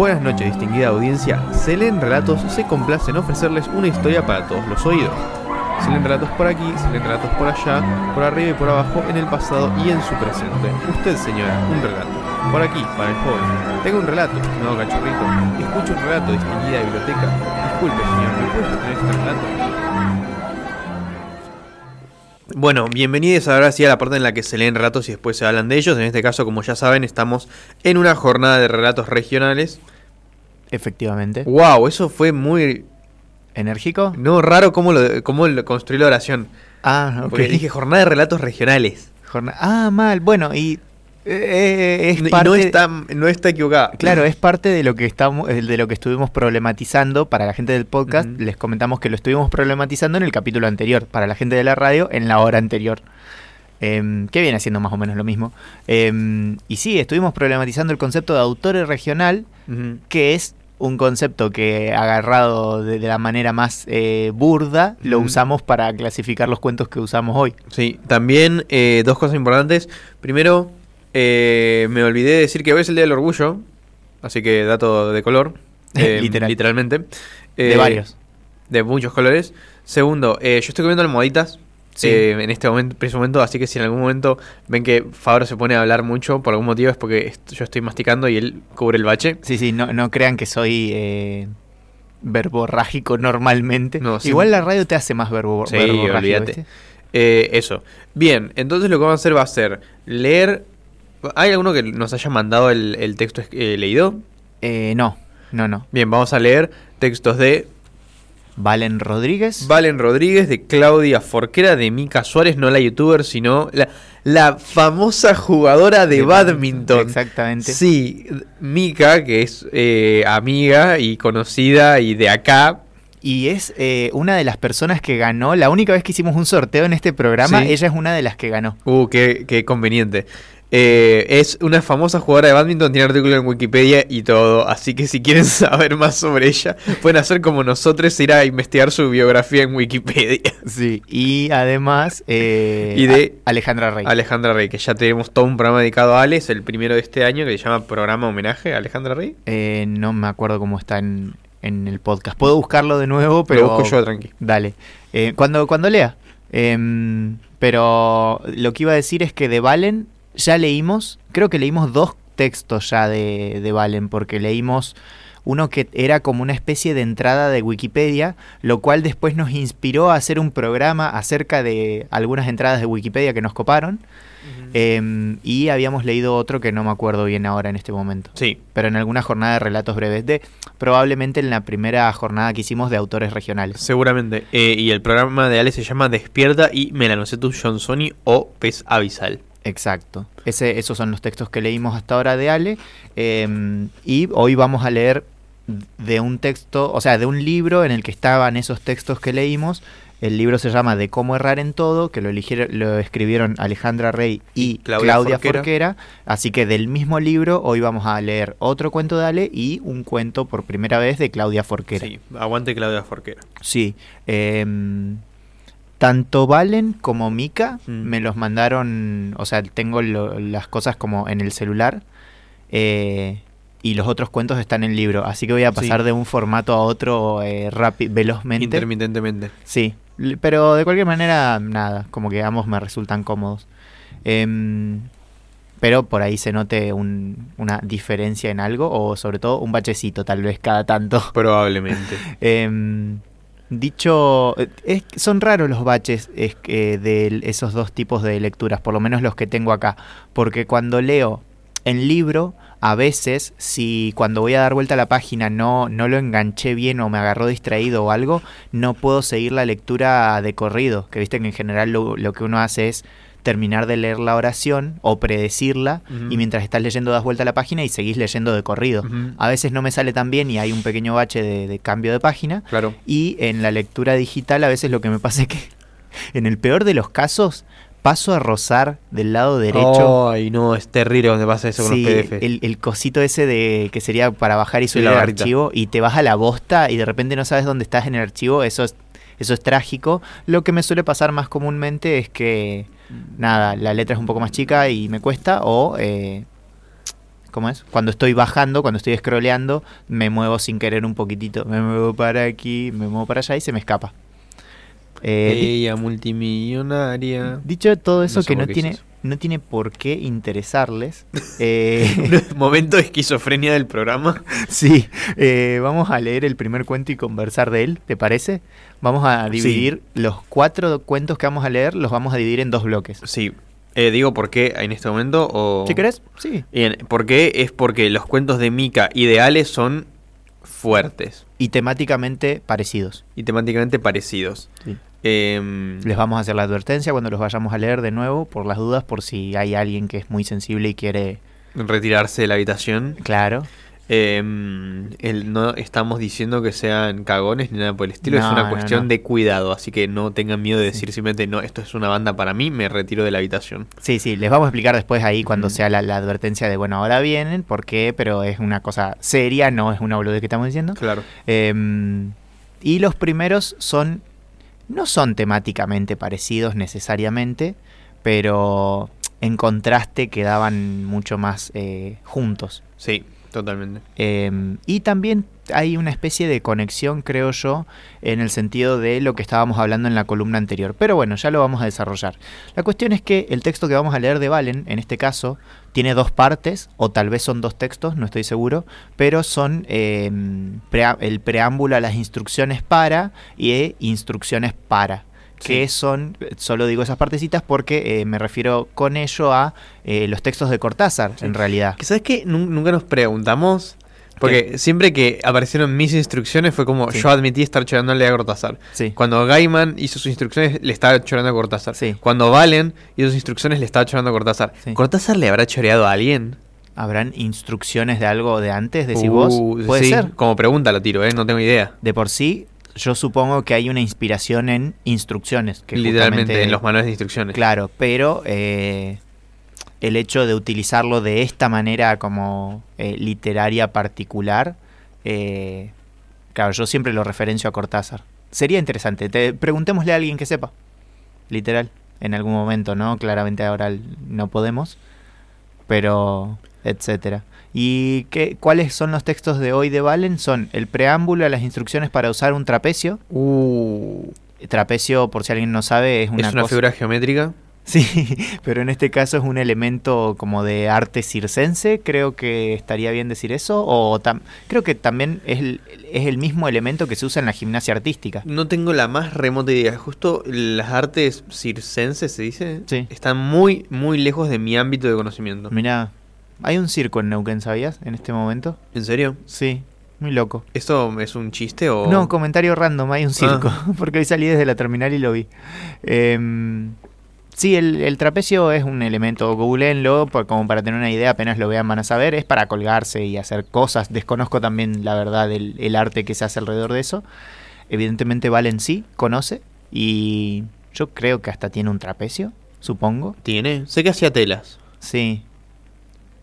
Buenas noches, distinguida audiencia. Selén Relatos se complace en ofrecerles una historia para todos los oídos. Se leen relatos por aquí, se leen relatos por allá, por arriba y por abajo, en el pasado y en su presente. Usted, señora, un relato. Por aquí, para el joven. Tengo un relato, estimado cachorrito. Escucho un relato, distinguida biblioteca. Disculpe, señor, ¿me puede tener este relato? Bueno, bienvenidos ahora sí a la parte en la que se leen relatos y después se hablan de ellos. En este caso, como ya saben, estamos en una jornada de relatos regionales. Efectivamente. ¡Wow! Eso fue muy. ¿Enérgico? No, raro cómo, lo, cómo lo construí la oración. Ah, ok. Porque dije jornada de relatos regionales. Jorna- Ah, mal. Bueno, y eh, eh, es Y parte... no, está, no está equivocada. Claro, es parte de lo que estamos, eh, de lo que estuvimos problematizando para la gente del podcast. Les comentamos que lo estuvimos problematizando en el capítulo anterior, para la gente de la radio en la hora anterior. Em, que viene siendo más o menos lo mismo. Em, y sí, estuvimos problematizando el concepto de autor regional, que es un concepto que agarrado de, de la manera más eh, burda, lo usamos para clasificar los cuentos que usamos hoy. Sí, también eh, dos cosas importantes. Primero, eh, me olvidé de decir que hoy es el Día del Orgullo, así que dato de color. eh, Literal. Literalmente. de varios. De muchos colores. Segundo, yo estoy comiendo almohaditas. Sí. eh, en este momento, preciso momento, así que si en algún momento ven que Fabro se pone a hablar mucho por algún motivo es porque est- yo estoy masticando y él cubre el bache. Sí, sí, no, no crean que soy eh, verborrágico normalmente. No, sí. Igual la radio te hace más verbo, Sí, verborrágico. Eh, eso. Bien, entonces lo que vamos a hacer va a ser leer. ¿Hay alguno que nos haya mandado el, el texto leído? No, no, no. Bien, vamos a leer textos de Valen Rodríguez. Valen Rodríguez, de Claudia Forquera, de Mica Suárez, no la youtuber, sino la, la famosa jugadora de, De badminton. Exactamente. Sí, Mica, que es eh, amiga y conocida y de acá. Y es eh, una de las personas que ganó. La única vez que hicimos un sorteo en este programa, Sí. ella es una de las que ganó. Uh, qué, qué conveniente. Eh, es una famosa jugadora de badminton, tiene artículo en Wikipedia y todo. Así que si quieren saber más sobre ella, pueden hacer como nosotros, ir a investigar su biografía en Wikipedia. Sí. Y además. eh, Y de- Alejandra Rey. Alejandra Rey, que ya tenemos todo un programa dedicado a Ale, es el primero de este año que se llama Programa Homenaje a Alejandra Rey. Eh, no me acuerdo cómo está en, en el podcast. Puedo buscarlo de nuevo, pero. Lo busco yo, tranqui. Dale. Cuando, cuando lea. Em, pero lo que iba a decir es que de Valen ya leímos, creo que leímos dos textos ya de, de Valen, porque leímos uno que era como una especie de entrada de Wikipedia, lo cual después nos inspiró a hacer un programa acerca de algunas entradas de Wikipedia que nos coparon. Em, y habíamos leído otro que no me acuerdo bien ahora en este momento Sí, pero en alguna jornada de relatos breves, de probablemente en la primera jornada que hicimos de autores regionales. seguramente. Eh, y el programa de Ale se llama Despierta y Melanocetus Johnsoni o Pez Abisal. Exacto. Ese, esos son los textos que leímos hasta ahora de Ale. eh, y hoy vamos a leer de un texto, o sea, de un libro en el que estaban esos textos que leímos. El libro se llama De cómo errar en todo, que lo, eligieron, lo escribieron Alejandra Rey y Claudia Claudia, Forquera. Forquera. Así que del mismo libro hoy vamos a leer otro cuento de Ale y un cuento por primera vez de Claudia Forquera. Sí, aguante Claudia Forquera. Sí. em, tanto Valen como Mika Mm. me los mandaron, o sea, tengo lo- las cosas como en el celular eh, y los otros cuentos están en el libro, así que voy a pasar Sí. de un formato a otro eh, velozmente. Intermitentemente. Sí, pero de cualquier manera, nada, como que ambos me resultan cómodos. Em, pero por ahí se note un- una diferencia en algo o sobre todo un bachecito tal vez cada tanto. Probablemente. Dicho, eh, es- son raros los baches es de esos dos tipos de lecturas, por lo menos los que tengo acá, porque cuando leo en libro, a veces, si cuando voy a dar vuelta a la página no, no lo enganché bien o me agarró distraído o algo, no puedo seguir la lectura de corrido, que viste que en general lo que uno hace es terminar de leer la oración o predecirla y mientras estás leyendo das vuelta a la página y seguís leyendo de corrido. A veces no me sale tan bien y hay un pequeño bache de, de cambio de página. Claro. Y en la lectura digital a veces lo que me pasa es que, en el peor de los casos, paso a rozar del lado derecho. Ay, no, es terrible donde pasa eso con sí, los PDF. el, el cosito ese de que sería para bajar y subir el archivo y te vas a la bosta y de repente no sabes dónde estás en el archivo, eso es, eso es trágico. Lo que me suele pasar más comúnmente es que, nada, la letra es un poco más chica y me cuesta o... eh, ¿cómo es? Cuando estoy bajando, cuando estoy scrolleando, me muevo sin querer un poquitito. Me muevo para aquí, me muevo para allá y se me escapa. Eh, Ella multimillonaria. dicho todo eso No que no tiene, no tiene por qué interesarles. eh, Momento de esquizofrenia del programa. sí, eh, vamos a leer el primer cuento y conversar de él, ¿te parece? Vamos a Sí. dividir los cuatro cuentos que vamos a leer, los vamos a dividir en dos bloques. Sí. Eh, digo por qué en este momento o... ¿Sí querés? Sí. Bien, ¿por qué? Es porque los cuentos de Mika ideales son fuertes Y temáticamente parecidos. y temáticamente parecidos. Sí. Em, Les vamos a hacer la advertencia cuando los vayamos a leer de nuevo, por las dudas, por si hay alguien que es muy sensible y quiere... retirarse de la habitación. Claro. Em, el- no estamos diciendo que sean cagones ni nada por el estilo, es No, una no, cuestión no. de cuidado, así que no tengan miedo de decir simplemente no, esto es una banda para mí, me retiro de la habitación. Sí, sí, les vamos a explicar después ahí cuando sea la, la advertencia de, bueno, ahora vienen, por qué, pero es una cosa seria, no es una boludez que estamos diciendo. Claro. Em, y los primeros son, no son temáticamente parecidos necesariamente, pero en contraste quedaban mucho más eh, juntos. Sí, totalmente. Em, y también hay una especie de conexión, creo yo, en el sentido de lo que estábamos hablando en la columna anterior. Pero bueno, ya lo vamos a desarrollar. La cuestión es que el texto que vamos a leer de Valen, en este caso, tiene dos partes, o tal vez son dos textos, no estoy seguro, pero son em, el preámbulo a las instrucciones para y eh, instrucciones para. Que Sí. son, solo digo esas partecitas porque eh, me refiero con ello a eh, los textos de Cortázar, Sí. en realidad. Que ¿Sabes qué? Nun- Nunca nos preguntamos. Porque siempre que aparecieron mis instrucciones fue como Sí. yo admití estar chorándole a Cortázar. Sí. Cuando Gaiman hizo sus instrucciones le estaba chorando a Cortázar. Sí. Cuando Valen hizo sus instrucciones le estaba chorando a Cortázar. ¿Cortázar le habrá choreado a alguien? ¿Habrán instrucciones de algo de antes, decís vos? Uh, Puede sí, ser. Como pregunta lo tiro, ¿eh? No tengo idea. De por sí, yo supongo que hay una inspiración en instrucciones. Que Literalmente en los manuales de instrucciones. Claro, pero eh, el hecho de utilizarlo de esta manera como eh, literaria particular, eh, claro, yo siempre lo referencio a Cortázar. Sería interesante. Te, preguntémosle a alguien que sepa. Literal. En algún momento, ¿no? Claramente ahora no podemos. Pero, etcétera. ¿Y qué, cuáles son los textos de hoy de Valen? Son el preámbulo a las instrucciones para usar un trapecio. Uh, Trapecio, por si alguien no sabe, es una, es una cosa- figura geométrica. Sí, pero en este caso es un elemento como de arte circense, creo que estaría bien decir eso, o tam- creo que también es el, es el mismo elemento que se usa en la gimnasia artística. No tengo la más remota idea. Justo las artes circenses, se dice, Sí. están muy, muy lejos de mi ámbito de conocimiento. Mira, hay un circo en Neuquén, ¿sabías? En este momento. ¿En serio? Sí, muy loco. ¿Esto es un chiste o...? No, comentario random, hay un circo, Ah. porque hoy salí desde la terminal y lo vi. Em, sí, el, el trapecio es un elemento, googleenlo, como para tener una idea, apenas lo vean van a saber, es para colgarse y hacer cosas. Desconozco también, la verdad, el, el arte que se hace alrededor de eso. Evidentemente Valen sí, conoce, y yo creo que hasta tiene un trapecio, supongo. ¿Tiene? Sé que hacía telas. Sí.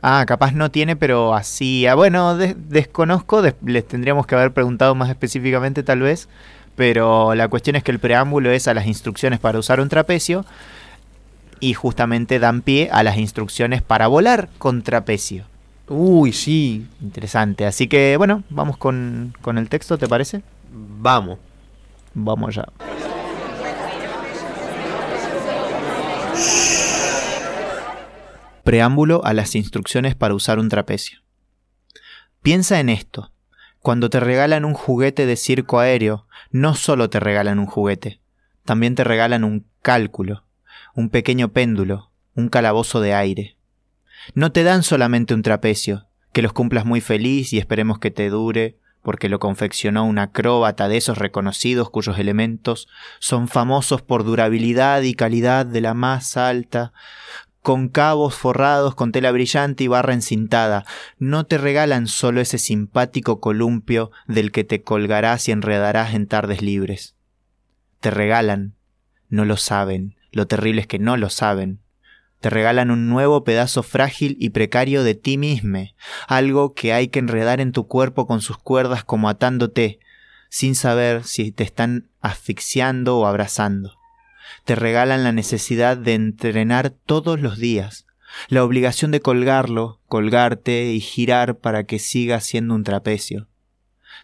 Ah, capaz no tiene, pero así. ah, bueno, des- desconozco, des- les tendríamos que haber preguntado más específicamente tal vez. Pero la cuestión es que el preámbulo es a las instrucciones para usar un trapecio. Y justamente dan pie a las instrucciones para volar con trapecio. Uy, sí. Interesante. Así que bueno, vamos con, con el texto, ¿te parece? Vamos. Vamos ya. Preámbulo a las instrucciones para usar un trapecio. Piensa en esto. Cuando te regalan un juguete de circo aéreo, no solo te regalan un juguete, también te regalan un cálculo, un pequeño péndulo, un calabozo de aire. No te dan solamente un trapecio, que los cumplas muy feliz y esperemos que te dure, porque lo confeccionó un acróbata de esos reconocidos cuyos elementos son famosos por durabilidad y calidad de la más alta, con cabos forrados con tela brillante y barra encintada. No te regalan solo ese simpático columpio del que te colgarás y enredarás en tardes libres. Te regalan, no lo saben, lo terrible es que no lo saben. Te regalan un nuevo pedazo frágil y precario de ti mismo, algo que hay que enredar en tu cuerpo con sus cuerdas como atándote, sin saber si te están asfixiando o abrazando. Te regalan la necesidad de entrenar todos los días, la obligación de colgarlo, colgarte y girar para que siga siendo un trapecio.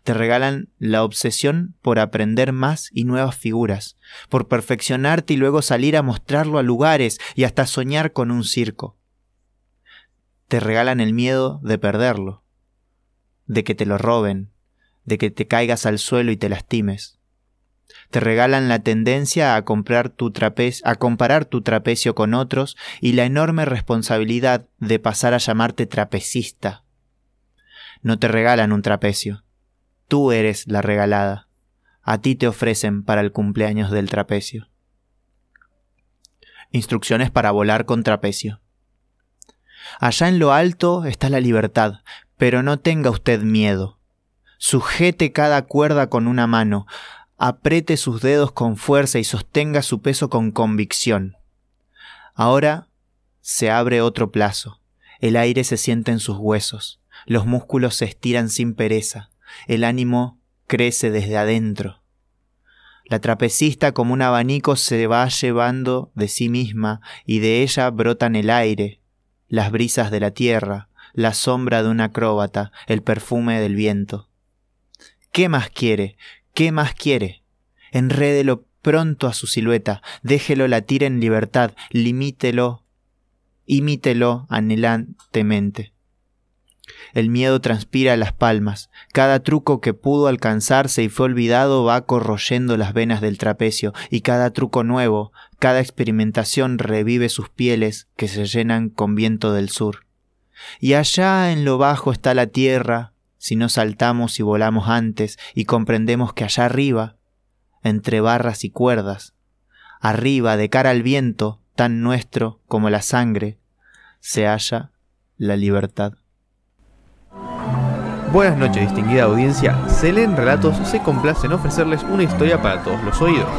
Te regalan la obsesión por aprender más y nuevas figuras, por perfeccionarte y luego salir a mostrarlo a lugares y hasta soñar con un circo. Te regalan el miedo de perderlo, de que te lo roben, de que te caigas al suelo y te lastimes. Te regalan la tendencia a comprar tu a comparar tu trapecio con otros y la enorme responsabilidad de pasar a llamarte trapecista. No te regalan un trapecio. Tú eres la regalada. A ti te ofrecen para el cumpleaños del trapecio. Instrucciones para volar con trapecio. Allá en lo alto está la libertad, pero no tenga usted miedo. Sujete cada cuerda con una mano, apriete sus dedos con fuerza y sostenga su peso con convicción. Ahora se abre otro plazo. El aire se siente en sus huesos, los músculos se estiran sin pereza, el ánimo crece desde adentro. La trapecista como un abanico se va llevando de sí misma y de ella brotan el aire, las brisas de la tierra, la sombra de un acróbata, el perfume del viento. ¿Qué más quiere? ¿Qué más quiere? Enrédelo pronto a su silueta, déjelo latir en libertad, limítelo, imítelo anhelantemente. El miedo transpira las palmas. Cada truco que pudo alcanzarse y fue olvidado va corroyendo las venas del trapecio, y cada truco nuevo, cada experimentación revive sus pieles que se llenan con viento del sur. Y allá en lo bajo está la tierra, si no saltamos y volamos antes y comprendemos que allá arriba, entre barras y cuerdas, arriba de cara al viento, tan nuestro como la sangre, se halla la libertad. Buenas noches, distinguida audiencia. Selen Relatos se complace en ofrecerles una historia para todos los oídos.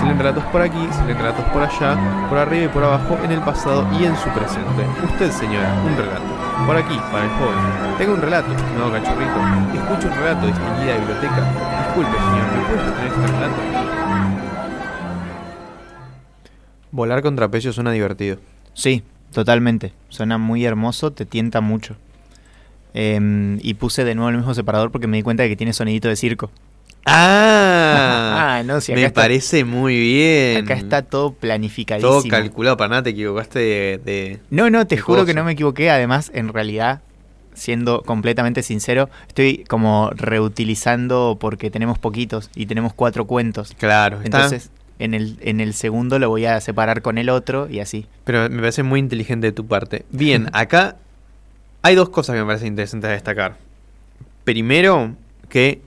Se leen relatos por aquí, se leen relatos por allá, por arriba y por abajo, en el pasado y en su presente. Usted, señora, un relato. Por aquí, para el joven. Tengo un relato, no cachorrito. Escucho un relato, distinguida biblioteca. Disculpe, señor, ¿me puede tener este relato? Volar con trapecio suena divertido. Sí, totalmente. Suena muy hermoso, te tienta mucho. Em, y puse de nuevo el mismo separador porque me di cuenta de que tiene sonidito de circo. Ah, Ah, no, si me está- parece muy bien. Acá está todo planificadísimo. todo calculado. Para nada te equivocaste de. de- No, no, te de juro que no me equivoqué. Además, en realidad, siendo completamente sincero, estoy como reutilizando porque tenemos poquitos y tenemos cuatro cuentos. Claro, está- Entonces, en el, en el segundo lo voy a separar con el otro y así. Pero me parece muy inteligente de tu parte. Bien, acá hay dos cosas que me parecen interesantes a destacar. Primero, que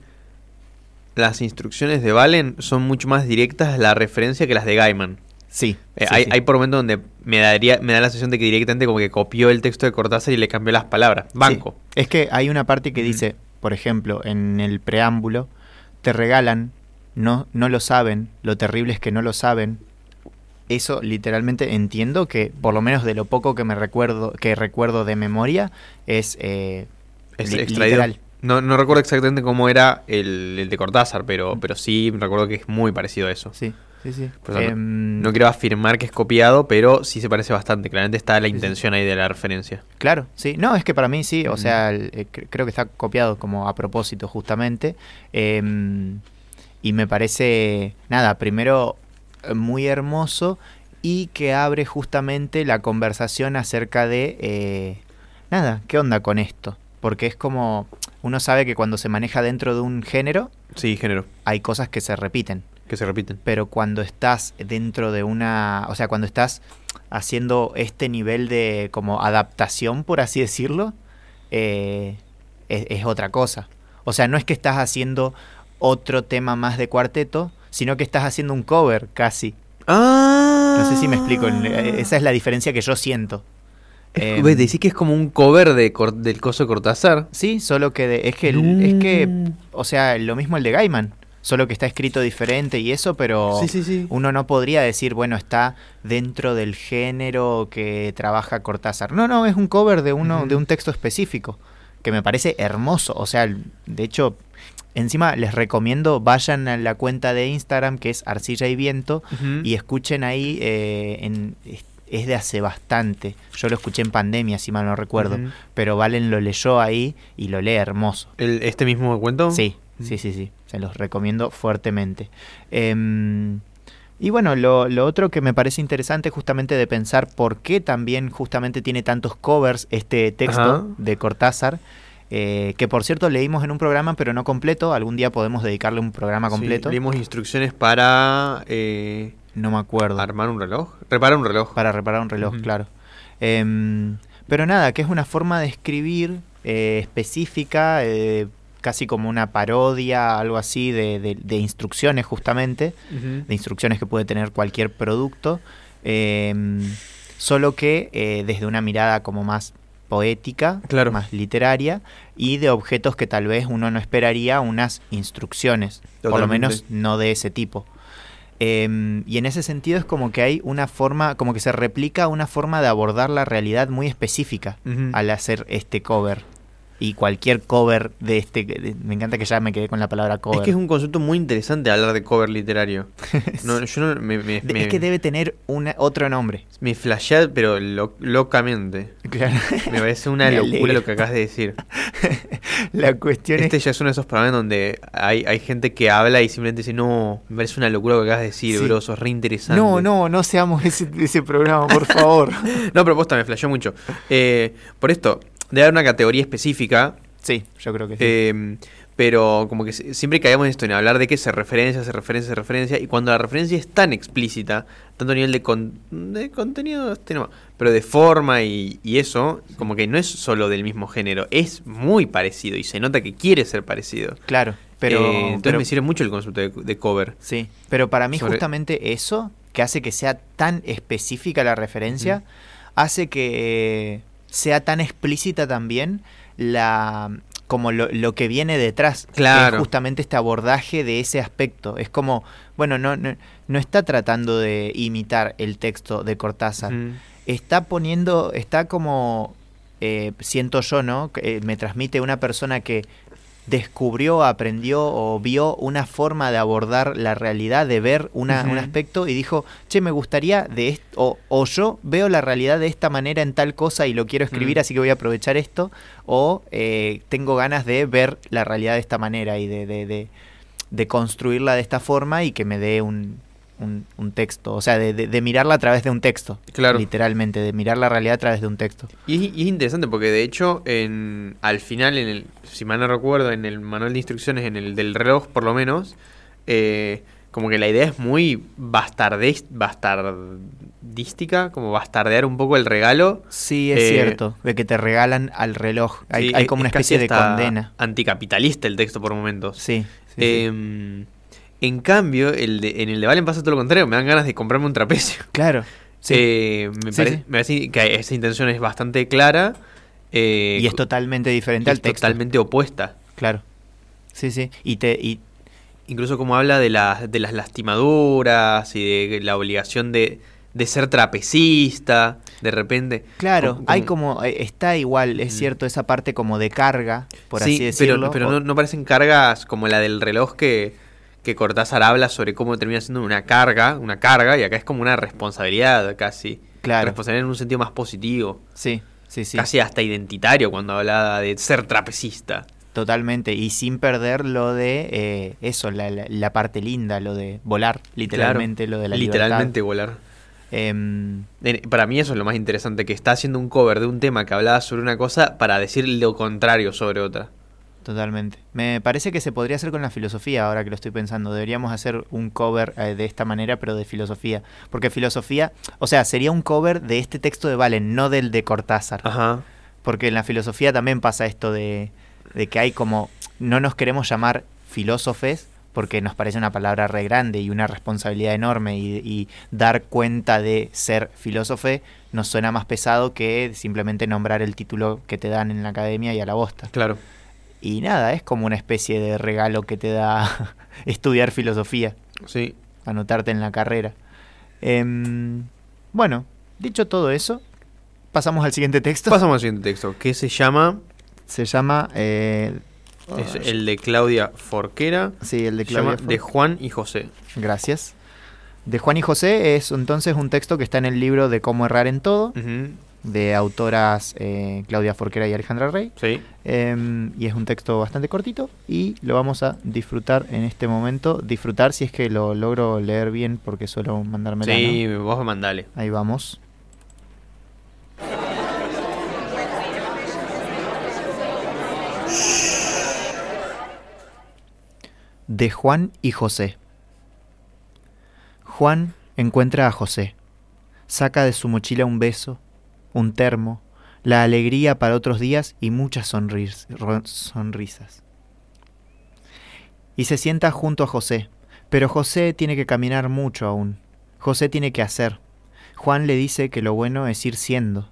las instrucciones de Valen son mucho más directas a la referencia que las de Gaiman. Sí. Eh, sí, hay, sí. hay por momentos donde me, daría, me da la sensación de que directamente como que copió el texto de Cortázar y le cambió las palabras. Banco. Sí. Es que hay una parte que dice, por ejemplo, en el preámbulo, te regalan, no, no lo saben, lo terrible es que no lo saben. Eso literalmente entiendo que, por lo menos de lo poco que me recuerdo, que recuerdo de memoria, es, eh, Es li- extraído. literal. No, no recuerdo exactamente cómo era el, el de Cortázar, pero, pero sí recuerdo que es muy parecido a eso. Sí, sí, sí. Por eso Em, No quiero afirmar que es copiado, pero sí se parece bastante. Claramente está la intención ahí de la referencia. Claro, sí. No, es que para mí sí, o sea, el- eh, cre- creo que está copiado como a propósito justamente. Em, y me parece, nada, primero eh, muy hermoso y que abre justamente la conversación acerca de, eh, nada, ¿qué onda con esto? Porque es como, uno sabe que cuando se maneja dentro de un género, Sí, género, hay cosas que se repiten que se repiten. pero cuando estás dentro de una, o sea, cuando estás haciendo este nivel de como adaptación, por así decirlo, eh, es, es otra cosa. O sea, no es que estás haciendo otro tema más de cuarteto, sino que estás haciendo un cover casi. Ah. No sé si me explico, eh, esa es la diferencia que yo siento. Em, ves, decís que es como un cover de del coso de Cortázar. Sí, solo que de- es que el- es que, o sea, lo mismo el de Gaiman, solo que está escrito diferente y eso, pero Sí, sí, sí. uno no podría decir, bueno, está dentro del género que trabaja Cortázar. No, no, es un cover de uno, de un texto específico, que me parece hermoso. O sea, de hecho, encima les recomiendo, vayan a la cuenta de Instagram que es Arcilla y Viento y escuchen ahí, eh, en, es- de hace bastante. Yo lo escuché en pandemia, si mal no recuerdo. Pero Valen lo leyó ahí y lo lee hermoso. El- ¿Este mismo cuento? Sí, sí, sí, sí. Se los recomiendo fuertemente. Em, y bueno, lo, lo otro que me parece interesante justamente de pensar por qué también justamente tiene tantos covers este texto Ajá. de Cortázar, eh, que por cierto leímos en un programa pero no completo, algún día podemos dedicarle un programa Sí, completo, leímos instrucciones para eh, no me acuerdo, armar un reloj. Reparar un reloj. para reparar un reloj, claro. Em, pero nada, que es una forma de escribir eh, específica, eh, casi como una parodia, algo así, de, de- de instrucciones justamente, de instrucciones que puede tener cualquier producto, em, solo que eh, desde una mirada como más poética, Claro. más literaria, y de objetos que tal vez uno no esperaría unas instrucciones, por lo menos no de ese tipo. Em, y en ese sentido es como que hay una forma, como que se replica una forma de abordar la realidad muy específica al hacer este cover. Y cualquier cover de este, de- me encanta que ya me quedé con la palabra cover. Es que es un concepto muy interesante hablar de cover literario. No, yo no, me, me, De- me- es que debe tener una, otro nombre. me flashea, pero lo- locamente. Claro. Me parece una locura lo que acabas de decir. La cuestión Este es ya es uno de esos programas donde hay, hay gente que habla y simplemente dice, no, me parece una locura lo que acabas de decir, Sí. bro, sos re interesante. No, no, no seamos ese, ese programa, por favor. No, pero posta, me flasheó mucho. Eh, por esto, debe haber una categoría específica, sí, yo creo que sí. eh, pero como que si- siempre caemos en esto, en hablar de que se referencia, se referencia, se referencia, y cuando la referencia es tan explícita, tanto a nivel de, con- de contenido, este no, pero de forma y, y eso, como que no es solo del mismo género, es muy parecido y se nota que quiere ser parecido. claro, pero, Eh, entonces pero- me sirve mucho el concepto de, de cover. sí, pero para mí Sobre- justamente eso, que hace que sea tan específica la referencia, hace que sea tan explícita también la como lo, lo que viene detrás, que Claro. es justamente este abordaje de ese aspecto. Es como, bueno, no, no, no está tratando de imitar el texto de Cortázar, está poniendo, está como, eh, siento yo, ¿no? Que, eh, me transmite una persona que descubrió, aprendió o vio una forma de abordar la realidad, de ver una- un aspecto y dijo, che, me gustaría de esto, o, o yo veo la realidad de esta manera en tal cosa y lo quiero escribir, Mm. así que voy a aprovechar esto, o eh, tengo ganas de ver la realidad de esta manera y de, de, de- de construirla de esta forma y que me dé un, un- un texto, o sea, de, de- de mirarla a través de un texto, Claro. literalmente, de mirar la realidad a través de un texto. Y es, y es interesante porque de hecho, en, al final, en el, si mal no recuerdo, en el manual de instrucciones, en el del reloj por lo menos, eh, como que la idea es muy bastardística, como bastardear un poco el regalo. Sí, es Eh, cierto, de que te regalan al reloj. Hay, Sí, hay es- como una es casi especie de condena. Anticapitalista el texto por momentos. Sí. sí, sí. En cambio, el de, en el de Valen pasa todo lo contrario, me dan ganas de comprarme un trapecio. claro. Sí. Eh, me, Sí, parece, sí. me parece que esa intención es bastante clara. eh, y es totalmente diferente al es texto. totalmente opuesta. Claro. Sí, sí. Y te y Incluso como habla de, las de las lastimaduras y de la obligación de, de ser trapecista, de repente. claro, Como- hay como- eh, está igual, es cierto esa parte como de carga, por Sí, así decirlo. Pero, pero no parecen cargas como la del reloj que, que Cortázar habla sobre cómo termina siendo una carga, una carga, y acá es como una responsabilidad casi. Claro. Responsabilidad en un sentido más positivo. Sí, sí, sí. Casi hasta identitario cuando hablaba de ser trapecista. Totalmente. Y sin perder lo de eh, eso, la, la- la parte linda, lo de volar, literalmente, lo de la Literalmente libertad. volar. Em, Para mí eso es lo más interesante, que está haciendo un cover de un tema que hablaba sobre una cosa para decir lo contrario sobre otra. Totalmente. Me parece que se podría hacer con la filosofía, ahora que lo estoy pensando. Deberíamos hacer un cover eh, de esta manera, pero de filosofía. Porque filosofía, o sea, sería un cover de este texto de Valen, no del de Cortázar. Ajá. Porque en la filosofía también pasa esto de, de que hay como, no nos queremos llamar filósofes porque nos parece una palabra re grande y una responsabilidad enorme y, y dar cuenta de ser filósofe nos suena más pesado que simplemente nombrar el título que te dan en la academia y a la bosta. Claro. Y nada, es como una especie de regalo que te da estudiar filosofía, Sí. anotarte en la carrera. Em, bueno, dicho todo eso, pasamos al siguiente texto. Pasamos al siguiente texto, que se llama, Se llama... eh, es el de Claudia Forquera, sí, el de se llama Claudia De. Juan y José. Gracias. De Juan y José es entonces un texto que está en el libro de Cómo errar en todo, Ujú. De autoras eh, Claudia Forquera y Alejandra Rey. Sí. Em, y es un texto bastante cortito y lo vamos a disfrutar en este momento. Disfrutar si es que lo logro leer bien porque suelo mandármela. ¿no? Sí, vos mandale. Ahí vamos. De Juan y José. Juan encuentra a José. Saca de su mochila un beso, un termo, la alegría para otros días y muchas sonrisas. Y se sienta junto a José, pero José tiene que caminar mucho aún. José tiene que hacer. Juan le dice que lo bueno es ir siendo.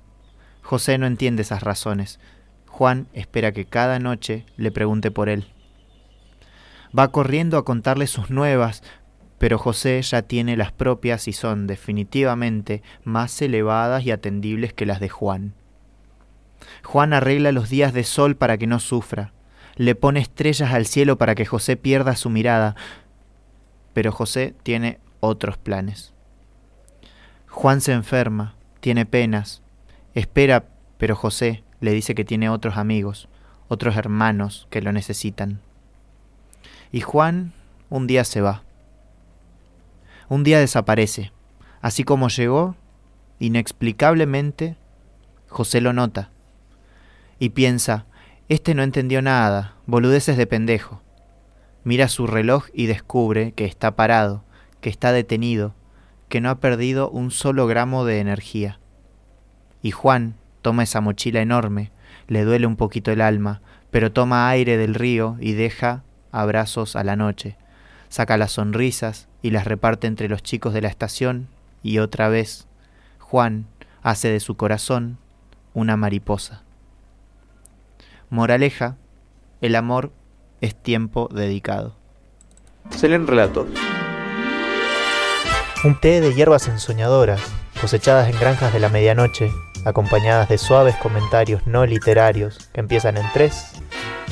José no entiende esas razones. Juan espera que cada noche le pregunte por él. Va corriendo a contarle sus nuevas, pero José ya tiene las propias y son definitivamente más elevadas y atendibles que las de Juan. Juan arregla los días de sol para que no sufra. Le pone estrellas al cielo para que José pierda su mirada. Pero José tiene otros planes. Juan se enferma, tiene penas, espera, pero José le dice que tiene otros amigos, otros hermanos que lo necesitan. Y Juan un día se va. Un día desaparece. Así como llegó, inexplicablemente, José lo nota. Y piensa, este no entendió nada, boludeces de pendejo. Mira su reloj y descubre que está parado, que está detenido, que no ha perdido un solo gramo de energía. Y Juan toma esa mochila enorme, le duele un poquito el alma, pero toma aire del río y deja abrazos a la noche, saca las sonrisas y las reparte entre los chicos de la estación y otra vez Juan hace de su corazón una mariposa. Moraleja, el amor es tiempo dedicado. Selen relatos. Un té de hierbas ensoñadoras, cosechadas en granjas de la medianoche, acompañadas de suaves comentarios no literarios que empiezan en 3,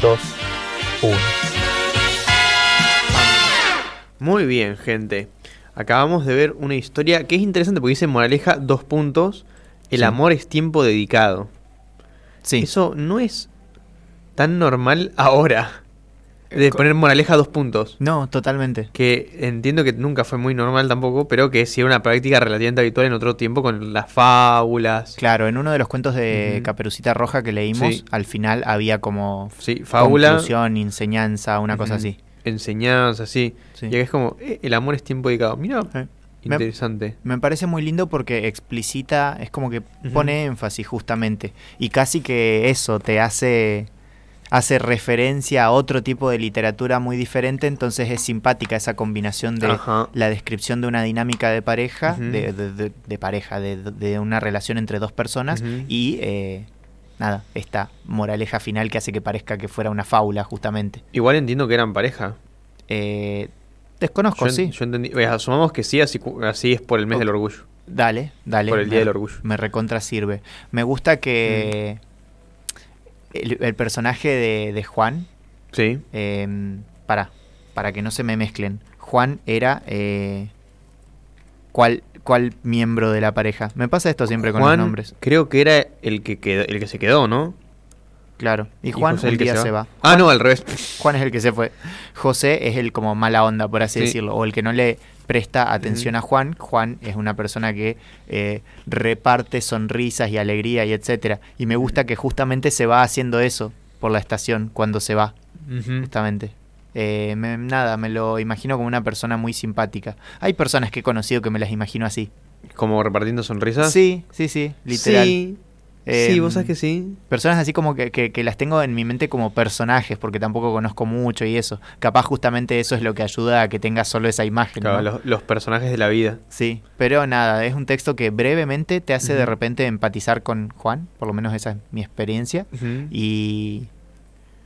2, 1. Muy bien, gente. Acabamos de ver una historia que es interesante porque dice moraleja dos puntos. El Sí. amor es tiempo dedicado. Sí, Eso no es tan normal ahora. De co- poner moraleja dos puntos. no, totalmente. Que entiendo que nunca fue muy normal tampoco, pero que sí era una práctica relativamente habitual en otro tiempo con las fábulas. Claro, en uno de los cuentos de. Caperucita Roja que leímos, Sí. al final había como Sí, fábula, conclusión, enseñanza, una cosa así. Enseñanza, sí. Sí. Y acá es como, eh, el amor es tiempo dedicado. Mira, Eh. Interesante. Me parece muy lindo porque explicita, es como que pone énfasis justamente. Y casi que eso te hace, hace referencia a otro tipo de literatura muy diferente, entonces es simpática esa combinación de Ajá. la descripción de una dinámica de pareja, de, de- de- de pareja, de, una relación entre dos personas y eh, nada, esta moraleja final que hace que parezca que fuera una fábula justamente. Igual entiendo que eran pareja. Eh, desconozco, Yo, sí. yo entendí. eh, asumamos que sí, así, así es por el mes del orgullo. Dale, dale. Por el Día me- del Orgullo. Me recontra sirve. Me gusta que el, el personaje de, de Juan, Sí. eh, para, para que no se me mezclen, Juan era... Eh, ¿cuál, ¿Cuál miembro de la pareja? Me pasa esto siempre con los nombres. creo que era el que quedó, el que se quedó, ¿no? Claro. Y Juan el día se va. Ah, no, al revés. Juan es el que se fue. José es el como mala onda, por así Sí. decirlo, o el que no le presta atención a Juan. Juan es una persona que eh, reparte sonrisas y alegría y etcétera. Y me gusta que justamente se va haciendo eso por la estación cuando se va, justamente. Eh, me- nada, me lo imagino como una persona muy simpática. Hay personas que he conocido que me las imagino así. Como repartiendo sonrisas. Sí, sí, sí, literal. Sí. Em, sí, vos sabés que sí. Personas así como que, que- que las tengo en mi mente como personajes, porque tampoco conozco mucho y eso. Capaz justamente eso es lo que ayuda a que tenga solo esa imagen. Claro, ¿no? los, los personajes de la vida. Sí, pero nada, es un texto que brevemente te hace de repente empatizar con Juan, por lo menos esa es mi experiencia. Y,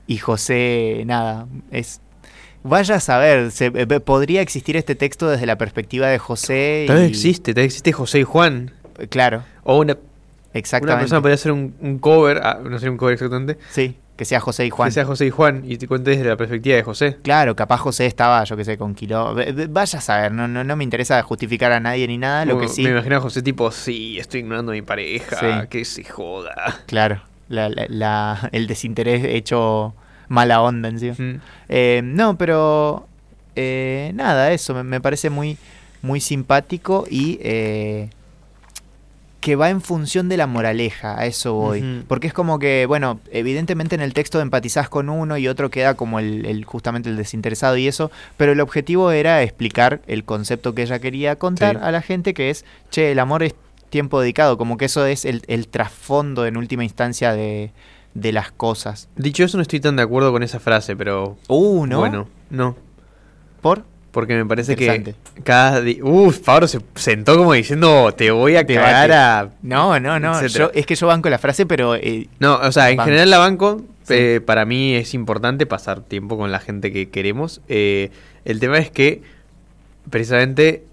y José, nada, es... Vaya a saber, se, eh, podría existir este texto desde la perspectiva de José. Tal vez y- existe, tal vez existe José y Juan. Claro, O una, una exactamente. persona podría hacer un, un cover, ah, no sé un cover exactamente, Sí, que sea José y Juan. Que sea José y Juan y te cuente desde la perspectiva de José. Claro, capaz José estaba, yo que sé, con Quiló. Vaya a saber, no, no, no me interesa justificar a nadie ni nada, lo que sí. Me imagino a José tipo, sí, estoy ignorando a mi pareja, Sí. que se joda. Claro, la- la- la- el desinterés hecho mala onda encima. Mm. Eh, no, pero eh, nada, eso me, me parece muy, muy simpático y eh, que va en función de la moraleja, a eso voy. Porque es como que, bueno, evidentemente en el texto empatizás con uno y otro queda como el, el- justamente el desinteresado y eso, pero el objetivo era explicar el concepto que ella quería contar Sí. a la gente, que es, che, el amor es tiempo dedicado, como que eso es el, el trasfondo en última instancia de, de las cosas. Dicho eso, no estoy tan de acuerdo con esa frase, pero Uh, ¿no? bueno, no. ¿Por? Porque me parece que cada día... Uf, Pablo se sentó como diciendo, te voy a Te cagar bate. a... No, no, no. Yo, es que yo banco la frase, pero eh, No, o sea, en Banco. general la banco. Sí. eh, para mí es importante pasar tiempo con la gente que queremos. Eh, el tema es que, precisamente,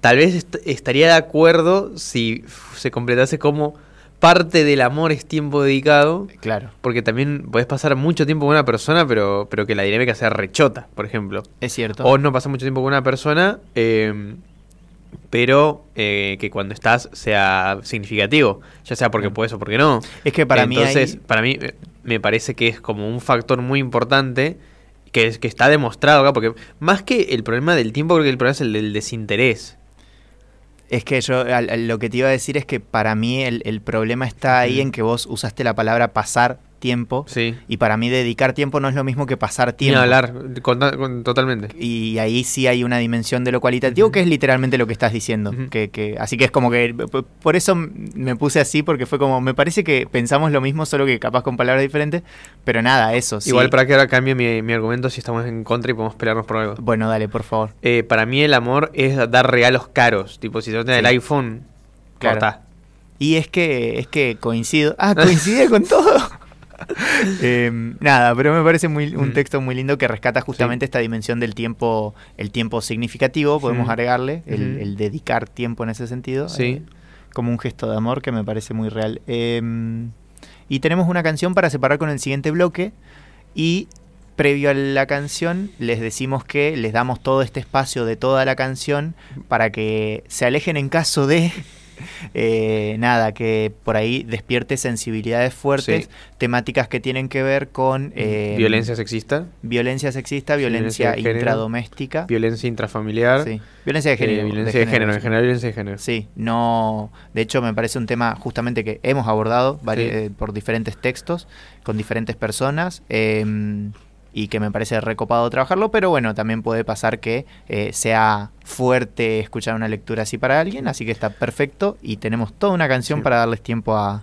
tal vez est- estaría de acuerdo si se completase como parte del amor es tiempo dedicado. claro, Porque también puedes pasar mucho tiempo con una persona, pero, pero que la dinámica sea rechota, por ejemplo. es cierto. O no pasar mucho tiempo con una persona, eh, pero eh, que cuando estás sea significativo. Ya sea porque Mm. puedes o porque no. es que para mí Entonces, hay- para mí eh, me parece que es como un factor muy importante que, es, que está demostrado acá, porque más que el problema del tiempo, creo que el problema es el del desinterés. Es que yo al- al- lo que te iba a decir es que para mí el, el problema está ahí en que vos usaste la palabra pasar tiempo Sí. y para mí dedicar tiempo no es lo mismo que pasar Ni tiempo. hablar, con- con- totalmente. Y ahí sí hay una dimensión de lo cualitativo que es literalmente lo que estás diciendo. Que, que- así que es como que por eso me puse así, porque fue como, me parece que pensamos lo mismo, solo que capaz con palabras diferentes, pero nada, eso. sí. Igual para que ahora cambie mi, mi argumento si estamos en contra y podemos pelearnos por algo. Bueno, dale, por favor. Eh, para mí el amor es dar regalos caros. Tipo, si te tenés el Sí. iPhone, Claro. cortá. Y es que, es que coincido. Ah, coincide con todo. Em, nada, pero me parece muy, un Mm. texto muy lindo que rescata justamente esta dimensión del tiempo, el tiempo significativo, podemos agregarle, el dedicar tiempo en ese sentido. Sí. eh, como un gesto de amor que me parece muy real. Em, y tenemos una canción para separar con el siguiente bloque. Y previo a la canción, les decimos que les damos todo este espacio de toda la canción para que se alejen en caso de. Eh, nada, que por ahí despierte sensibilidades fuertes, Sí. temáticas que tienen que ver con eh, Violencia sexista, violencia sexista, Violencia violencia intradoméstica, violencia intrafamiliar, sí, violencia de eh, género, violencia de género, en general violencia de género. Sí, no. De hecho, me parece un tema justamente que hemos abordado Sí. eh, por diferentes textos, con diferentes personas, eh, y que me parece recopado trabajarlo, pero bueno, también puede pasar que eh, sea fuerte escuchar una lectura así para alguien, así que está perfecto y tenemos toda una canción Sí. para darles tiempo a,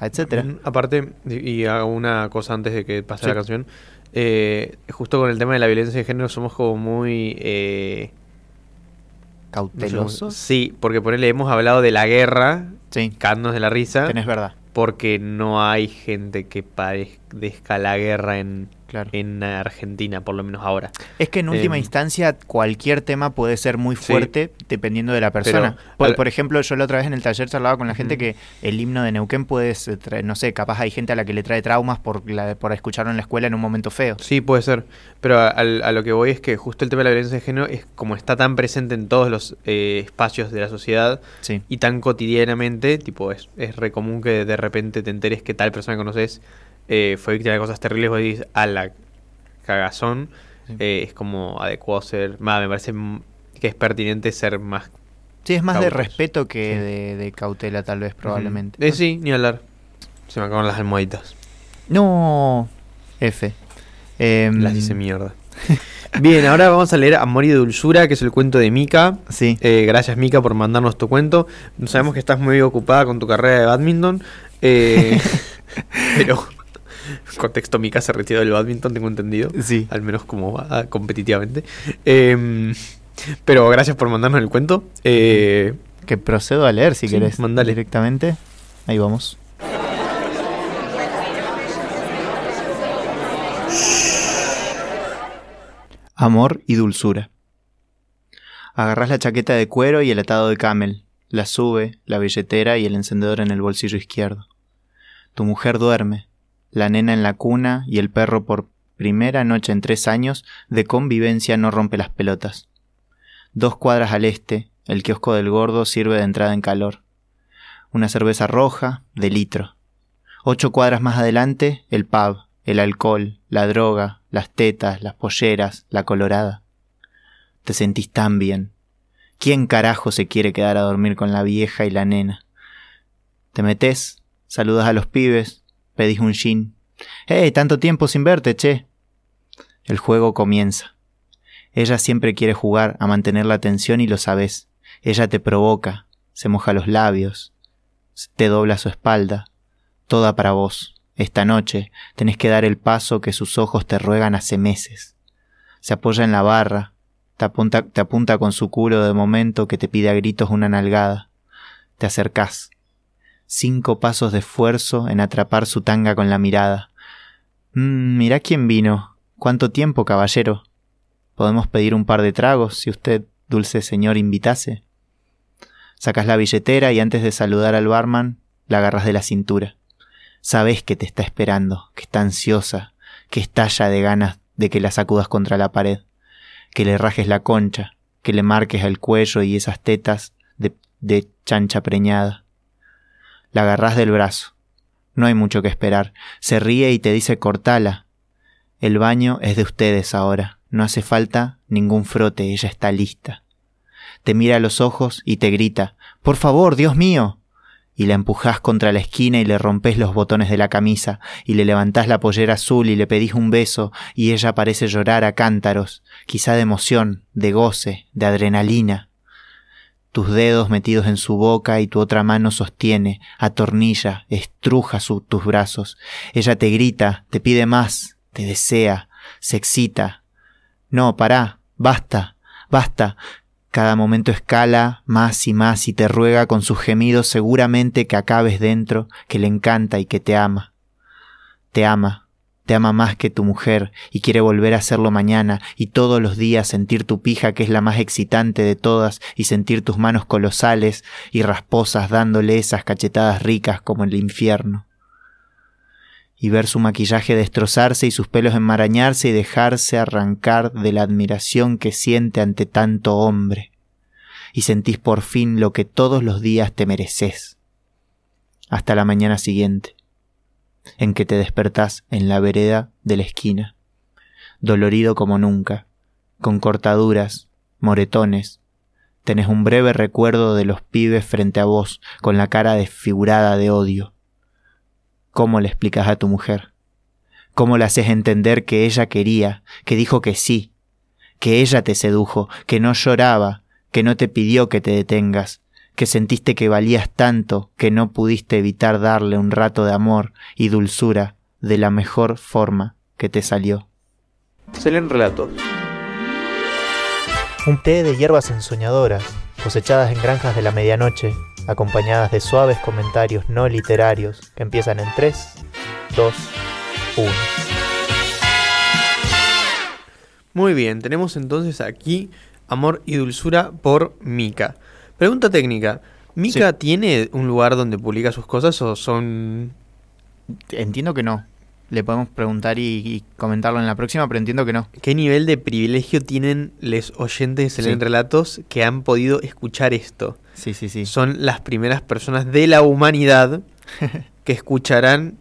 a etcétera. Mm, Aparte, y hago una cosa antes de que pase Sí. la canción, eh, justo con el tema de la violencia de género somos como muy... eh, no Cautelosos. sí, porque por él hemos hablado de la guerra, Sí, de la risa, tenés verdad, porque no hay gente que padezca la guerra en, claro. en Argentina, por lo menos ahora. Es que en última Em, instancia cualquier tema puede ser muy Sí. fuerte dependiendo de la persona. Pero, por, ejemplo, yo la otra vez en el taller charlaba con la gente que el himno de Neuquén puede, ser tra- no sé, capaz hay gente a la que le trae traumas por, la, por escucharlo en la escuela en un momento feo. Sí, puede ser. Pero a, a lo que voy es que justo el tema de la violencia de género es como está tan presente en todos los eh, espacios de la sociedad Sí, y tan cotidianamente, tipo, es, es re común que de repente te enteres que tal persona que conoces eh, fue víctima de cosas terribles, vos dices, a la cagazón, Sí. eh, es como adecuado ser, más, me parece que es pertinente ser más... Sí, es más de respeto que Sí. de, de cautela tal vez probablemente. Eh, sí, ni hablar. Se me acaban las almohaditas. No, F. Em, Las hice mierda. Bien, ahora vamos a leer Amor y Dulzura, que es el cuento de Mika. Sí, Eh, gracias Mika por mandarnos tu cuento. Sabemos que estás muy ocupada con tu carrera de badminton. eh, pero contexto Mika se retiró del badminton, tengo entendido. sí. Al menos como va competitivamente. Eh, pero gracias por mandarnos el cuento. Eh, Que procedo a leer si Sí, querés mandale. directamente. Ahí vamos. Amor y dulzura. Agarrás la chaqueta de cuero y el atado de camel, la sube, la billetera y el encendedor en el bolsillo izquierdo. Tu mujer duerme, la nena en la cuna y el perro por primera noche en tres años de convivencia no rompe las pelotas. Dos cuadras al este, el kiosco del gordo sirve de entrada en calor. Una cerveza roja, de litro. Ocho cuadras más adelante, el pub, el alcohol, la droga, las tetas, las polleras, la colorada. Te sentís tan bien. ¿Quién carajo se quiere quedar a dormir con la vieja y la nena? Te metes, saludas a los pibes, pedís un gin. ¡Eh, tanto tiempo sin verte, che! El juego comienza. Ella siempre quiere jugar a mantener la atención y lo sabes. Ella te provoca, se moja los labios, te dobla su espalda, toda para vos. Esta noche tenés que dar el paso que sus ojos te ruegan hace meses. Se apoya en la barra, te apunta, te apunta con su culo de momento que te pide a gritos una nalgada. Te acercás. Cinco pasos de esfuerzo en atrapar su tanga con la mirada. Mmm, mirá quién vino. ¿Cuánto tiempo, caballero? ¿Podemos pedir un par de tragos si usted, dulce señor, invitase? Sacas la billetera y antes de saludar al barman, la agarras de la cintura. Sabes que te está esperando, que está ansiosa, que estalla de ganas de que la sacudas contra la pared, que le rajes la concha, que le marques el cuello y esas tetas de chancha preñada. La agarras del brazo. No hay mucho que esperar. Se ríe y te dice cortala. El baño es de ustedes ahora. No hace falta ningún frote, ella está lista. Te mira a los ojos y te grita Por favor, Dios mío y la empujás contra la esquina y le rompes los botones de la camisa, y le levantás la pollera azul y le pedís un beso, y ella parece llorar a cántaros, quizá de emoción, de goce, de adrenalina. Tus dedos metidos en su boca y tu otra mano sostiene, atornilla, estruja tus brazos. Ella te grita, te pide más, te desea, se excita. No, pará, basta, basta, cada momento escala más y más y te ruega con sus gemidos seguramente que acabes dentro, que le encanta y que te ama. Te ama, te ama más que tu mujer y quiere volver a hacerlo mañana y todos los días sentir tu pija que es la más excitante de todas y sentir tus manos colosales y rasposas dándole esas cachetadas ricas como el infierno. Y ver su maquillaje destrozarse y sus pelos enmarañarse y dejarse arrancar de la admiración que siente ante tanto hombre. Y sentís por fin lo que todos los días te mereces. Hasta la mañana siguiente, en que te despertás en la vereda de la esquina, dolorido como nunca, con cortaduras, moretones, tenés un breve recuerdo de los pibes frente a vos, con la cara desfigurada de odio ¿Cómo le explicas a tu mujer? ¿Cómo le haces entender que ella quería, que dijo que sí, que ella te sedujo, que no lloraba, que no te pidió que te detengas, que sentiste que valías tanto que no pudiste evitar darle un rato de amor y dulzura de la mejor forma que te salió? Se leen relatos. Un té de hierbas ensoñadoras, cosechadas en granjas de la medianoche, acompañadas de suaves comentarios no literarios que empiezan en 3, 2, 1. Muy bien, tenemos entonces aquí Amor y Dulzura por Mika. Pregunta técnica. ¿Mika Sí. tiene un lugar donde publica sus cosas o son... Entiendo que no. Le podemos preguntar y, y comentarlo en la próxima, pero entiendo que no. ¿Qué nivel de privilegio tienen los oyentes de Sí. relatos que han podido escuchar esto? Sí, sí, sí. Son las primeras personas de la humanidad que escucharán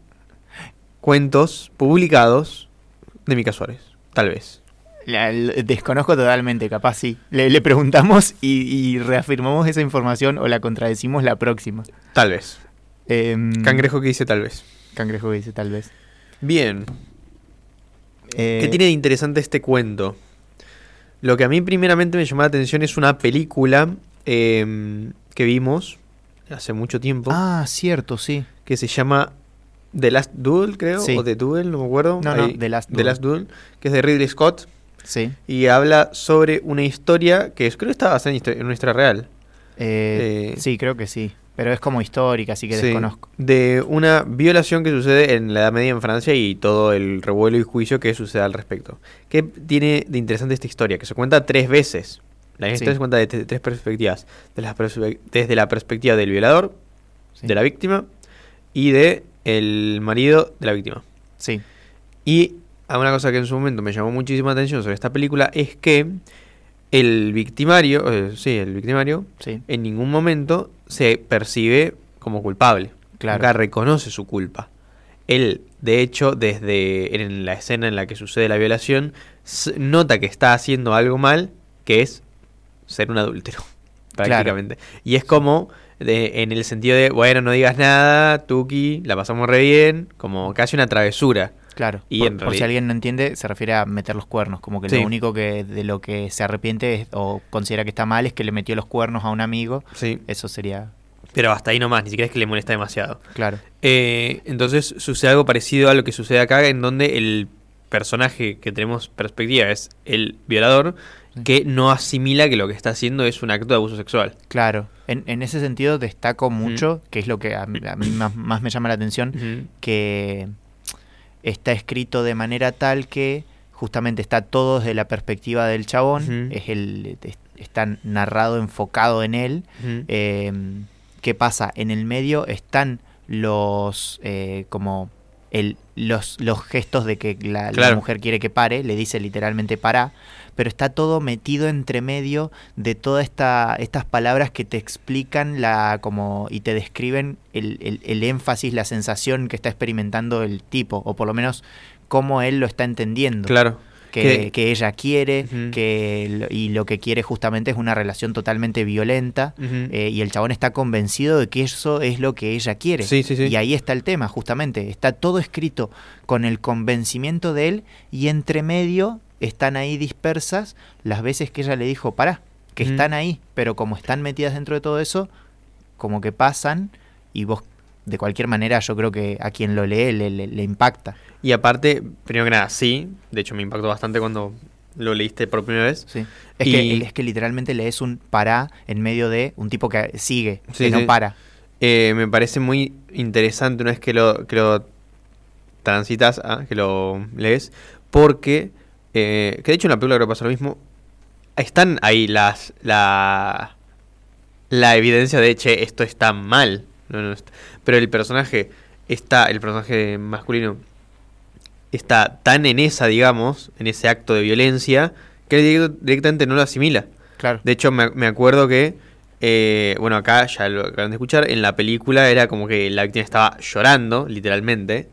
cuentos publicados de Mika Suárez. Tal vez. La- desconozco totalmente, capaz sí. Le, le preguntamos y, y reafirmamos esa información o la contradecimos la próxima. Tal vez. Em, Cangrejo que dice tal vez. Cangrejo que dice tal vez. Bien. Eh, ¿Qué tiene de interesante este cuento? Lo que a mí primeramente me llamó la atención es una película em, que vimos hace mucho tiempo Ah, cierto, sí. que se llama The Last Duel, creo, Sí. o The Duel, no me acuerdo. No, no, Ahí, The Last The Duel. Last Duel, que es de Ridley Scott Sí. y habla sobre una historia que es- creo que está basada en, una historia real. Eh, Eh, sí, creo que sí. Pero es como histórica, así que Sí, desconozco. De una violación que sucede en la Edad Media en Francia y todo el revuelo y juicio que sucede al respecto. ¿Qué tiene de interesante esta historia? Que se cuenta tres veces. La Sí. historia se cuenta desde tres perspectivas. De perspe- desde la perspectiva del violador, Sí. de la víctima y de el marido de la víctima. Sí, Y a una cosa que en su momento me llamó muchísima atención sobre esta película es que el victimario, eh, sí, el victimario, sí, en ningún momento se percibe como culpable. Claro. Nunca reconoce su culpa. Él, de hecho, desde en la escena en la que sucede la violación, nota que está haciendo algo mal, que es ser un adúltero, prácticamente. Y es como, de- en el sentido de, bueno, no digas nada, Tuki, la pasamos re bien, como casi una travesura. Claro. Y por, en por si alguien no entiende, se refiere a meter los cuernos. Como que Sí. lo único que de lo que se arrepiente es- o considera que está mal es que le metió los cuernos a un amigo. Sí. Eso sería, Pero hasta ahí nomás, ni siquiera es que le molesta demasiado. claro. Eh, entonces sucede algo parecido a lo que sucede acá, en donde el personaje que tenemos perspectiva es el violador, Sí. que no asimila que lo que está haciendo es un acto de abuso sexual. Claro. En, en ese sentido destaco Mm. mucho, que es lo que a, mí a mí más, más me llama la atención, que está escrito de manera tal que justamente está todo desde la perspectiva del chabón, es el, es- está narrado, enfocado en él. Eh, ¿Qué pasa? En el medio están los eh, como el, los, los gestos de que la, la mujer quiere que pare, le dice literalmente para, pero está todo metido entre medio de todas esta, estas palabras que te explican la como y te describen el, el- el énfasis, la sensación que está experimentando el tipo, o por lo menos cómo él lo está entendiendo. Claro. que, Que- ella quiere que lo- y lo que quiere justamente es una relación totalmente violenta eh, y el chabón está convencido de que eso es lo que ella quiere. Sí, sí, sí. y ahí está el tema justamente. Está todo escrito con el convencimiento de él y entre medio están ahí dispersas las veces que ella le dijo pará que Ujú. están ahí pero como están metidas dentro de todo eso como que pasan y vos de cualquier manera yo creo que a quien lo lee le, le- le impacta Y aparte, primero que nada, sí, de hecho me impactó bastante cuando lo leíste por primera vez. Sí. Es, Y- que, es que literalmente lees un pará en medio de un tipo que sigue, Sí, que no para. Eh, me parece muy interesante una vez que lo, que lo transitas, ah, que lo lees, porque, eh, que de hecho en la película creo que pasa lo mismo, están ahí las, la, la evidencia de, che, esto está mal, no, no está- pero el personaje está, el personaje masculino, está tan en esa, digamos, en ese acto de violencia, que él directamente no lo asimila. Claro. De hecho, me, me acuerdo que, eh, bueno, acá ya lo acaban de escuchar, en la película era como que la víctima estaba llorando, literalmente,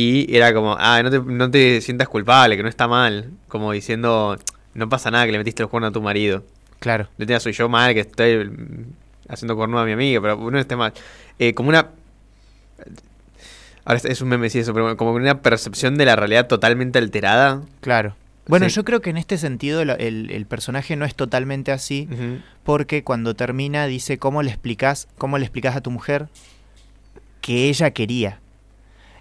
y era como, ah, no te, no te sientas culpable, que no está mal, como diciendo, no pasa nada que le metiste los cuernos a tu marido. Claro. De tenía soy yo mal, que estoy mm, haciendo cornuda a mi amiga, pero no esté mal. Eh, como una... Ahora es- un meme, sí, eso, pero como una percepción de la realidad totalmente alterada. Claro. Bueno, Sí. yo creo que en este sentido el, el- el personaje no es totalmente así, porque cuando termina dice cómo le explicas, cómo le explicas a tu mujer que ella quería.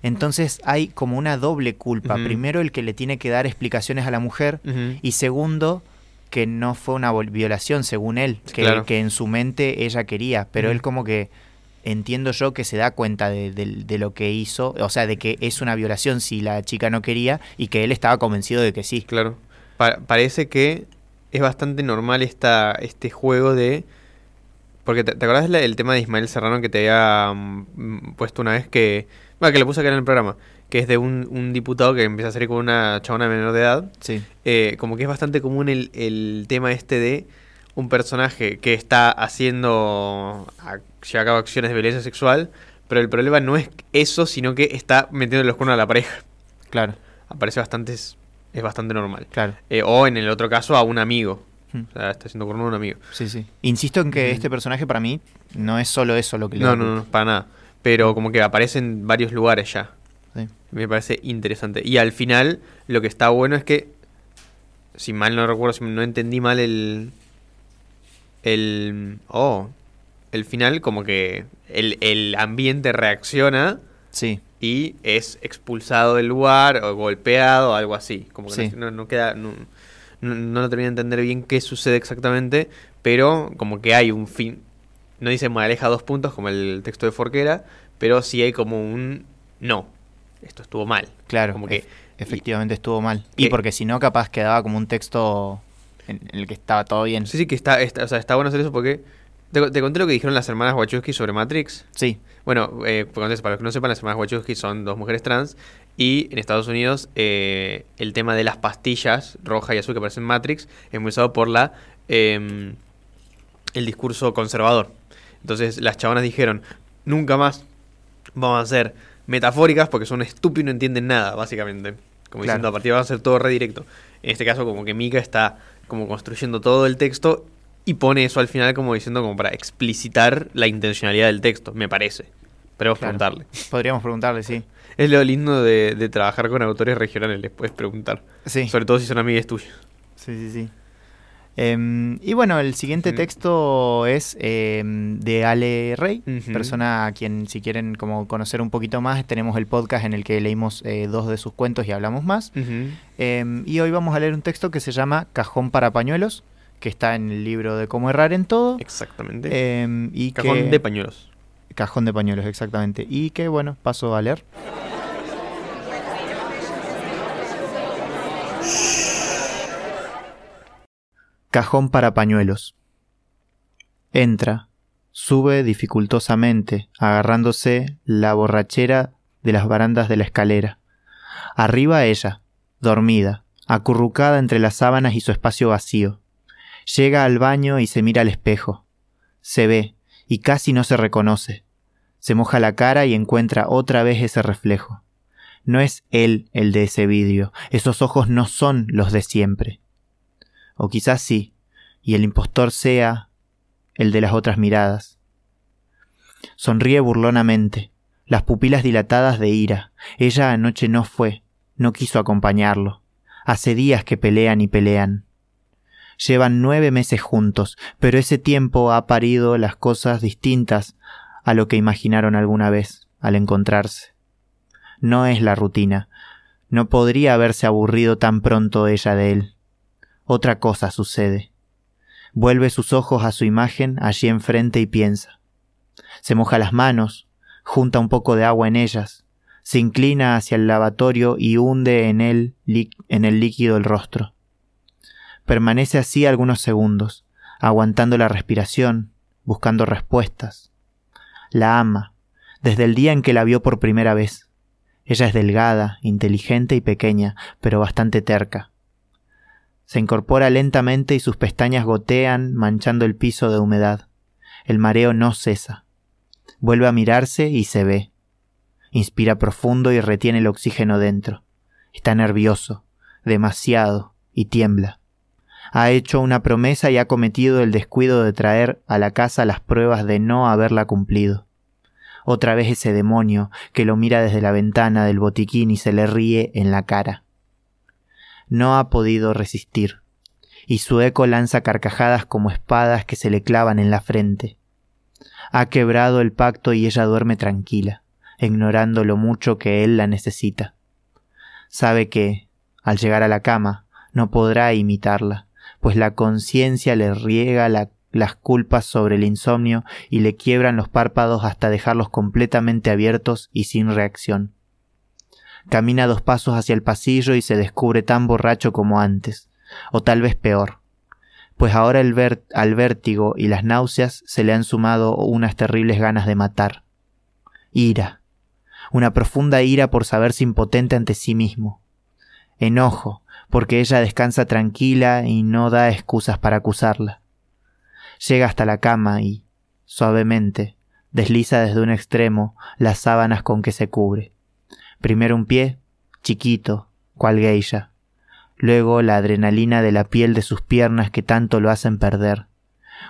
Entonces hay como una doble culpa. Primero el que le tiene que dar explicaciones a la mujer y segundo que no fue una violación según él, que, Claro. que en su mente ella quería, pero él como que entiendo yo que se da cuenta de, de- de lo que hizo, o sea, de que es una violación si la chica no quería y que él estaba convencido de que sí. Claro. Pa- parece que es bastante normal esta, este juego de... Porque te, ¿te acordás la- el tema de Ismael Serrano que te había mm, puesto una vez que... Bueno, que lo puse acá en el programa. Que es de un, un diputado que empieza a salir con una chabona menor de edad. Sí, eh, como que es bastante común el, el tema este de un personaje que está haciendo, a- lleva a cabo acciones de violencia sexual, pero el problema no es eso, sino que está metiendo los cuernos a la pareja. claro, Aparece bastante, es, es bastante normal. claro. Eh, o en el otro caso a un amigo. Hmm. O sea, está haciendo cuerno a un amigo. Sí, sí. Insisto en que Ujú. este personaje para mí no es solo eso lo que le No, da no, no, para nada. Pero como que aparece en varios lugares ya. Sí. Me parece interesante. Y al final, lo que está bueno es que, si mal no recuerdo, si no entendí mal el. El. Oh. El final, como que el, el ambiente reacciona Sí, y es expulsado del lugar o golpeado o algo así. Como que Sí. no, no- no queda. No, no, no lo termino de entender bien qué sucede exactamente, pero como que hay un fin. No dice moraleja dos puntos como el texto de Forquera, pero sí hay como un. No, esto estuvo mal. claro. Como que. ef- efectivamente estuvo mal. Y que- porque si no, capaz quedaba como un texto en, en el que estaba todo bien. Sí, sí, que está, está- o sea, está bueno hacer eso porque ¿Te, te conté lo que dijeron las hermanas Wachowski sobre Matrix? Sí, Bueno, eh, para los que no sepan, las hermanas Wachowski son dos mujeres trans y en Estados Unidos eh, el tema de las pastillas roja y azul que aparecen en Matrix es muy usado por la eh, el discurso conservador. Entonces las chavanas dijeron, nunca más vamos a ser metafóricas porque son estúpidos y no entienden nada, básicamente. Como Claro. diciendo, a partir de ahora va a ser todo redirecto. En este caso, como que Mika está como construyendo todo el texto y pone eso al final como diciendo como para explicitar la intencionalidad del texto, me parece. Claro. preguntarle. podríamos preguntarle, sí. Es lo lindo de, de trabajar con autores regionales, les puedes preguntar. Sí, Sobre todo si son amigas tuyas. sí, sí, sí. Em, y bueno, el siguiente texto es em, de Ale Rey, persona a quien si quieren como conocer un poquito más, tenemos el podcast en el que leímos eh, dos de sus cuentos y hablamos más. Em, y hoy vamos a leer un texto que se llama Cajón para pañuelos, que está en el libro de Cómo errar en todo. Exactamente. em, y Cajón que- de pañuelos. Cajón de pañuelos, exactamente. Y que bueno, paso a leer. Cajón para pañuelos. Entra, sube dificultosamente, agarrándose la borrachera de las barandas de la escalera. Arriba ella, dormida, acurrucada entre las sábanas y su espacio vacío. Llega al baño y se mira al espejo. Se ve, y casi no se reconoce. Se moja la cara y encuentra otra vez ese reflejo. No es él el de ese vidrio, esos ojos no son los de siempre. O quizás sí, y el impostor sea el de las otras miradas. Sonríe burlonamente, las pupilas dilatadas de ira. Ella anoche no fue, no quiso acompañarlo. Hace días que pelean y pelean. Llevan nueve meses juntos, pero ese tiempo ha parido las cosas distintas a lo que imaginaron alguna vez al encontrarse. No es la rutina. No podría haberse aburrido tan pronto ella de él. Otra cosa sucede. Vuelve sus ojos a su imagen allí enfrente y piensa. Se moja las manos, junta un poco de agua en ellas, se inclina hacia el lavatorio y hunde en él en el líquido el rostro. Permanece así algunos segundos, aguantando la respiración, buscando respuestas. La ama, desde el día en que la vio por primera vez. Ella es delgada, inteligente y pequeña, pero bastante terca. Se incorpora lentamente y sus pestañas gotean, manchando el piso de humedad. El mareo no cesa. Vuelve a mirarse y se ve. Inspira profundo y retiene el oxígeno dentro. Está nervioso, demasiado, y tiembla. Ha hecho una promesa y ha cometido el descuido de traer a la casa las pruebas de no haberla cumplido. Otra vez ese demonio que lo mira desde la ventana del botiquín y se le ríe en la cara. No ha podido resistir, y su eco lanza carcajadas como espadas que se le clavan en la frente. Ha quebrado el pacto y ella duerme tranquila, ignorando lo mucho que él la necesita. Sabe que, al llegar a la cama, no podrá imitarla, pues la conciencia le riega la- las culpas sobre el insomnio y le quiebran los párpados hasta dejarlos completamente abiertos y sin reacción. Camina dos pasos hacia el pasillo y se descubre tan borracho como antes, o tal vez peor, pues ahora al vértigo y las náuseas se le han sumado unas terribles ganas de matar. Ira, una profunda ira por saberse impotente ante sí mismo. Enojo, porque ella descansa tranquila y no da excusas para acusarla. Llega hasta la cama y, suavemente, desliza desde un extremo las sábanas con que se cubre. Primero un pie, chiquito, cual geisha. Luego la adrenalina de la piel de sus piernas que tanto lo hacen perder.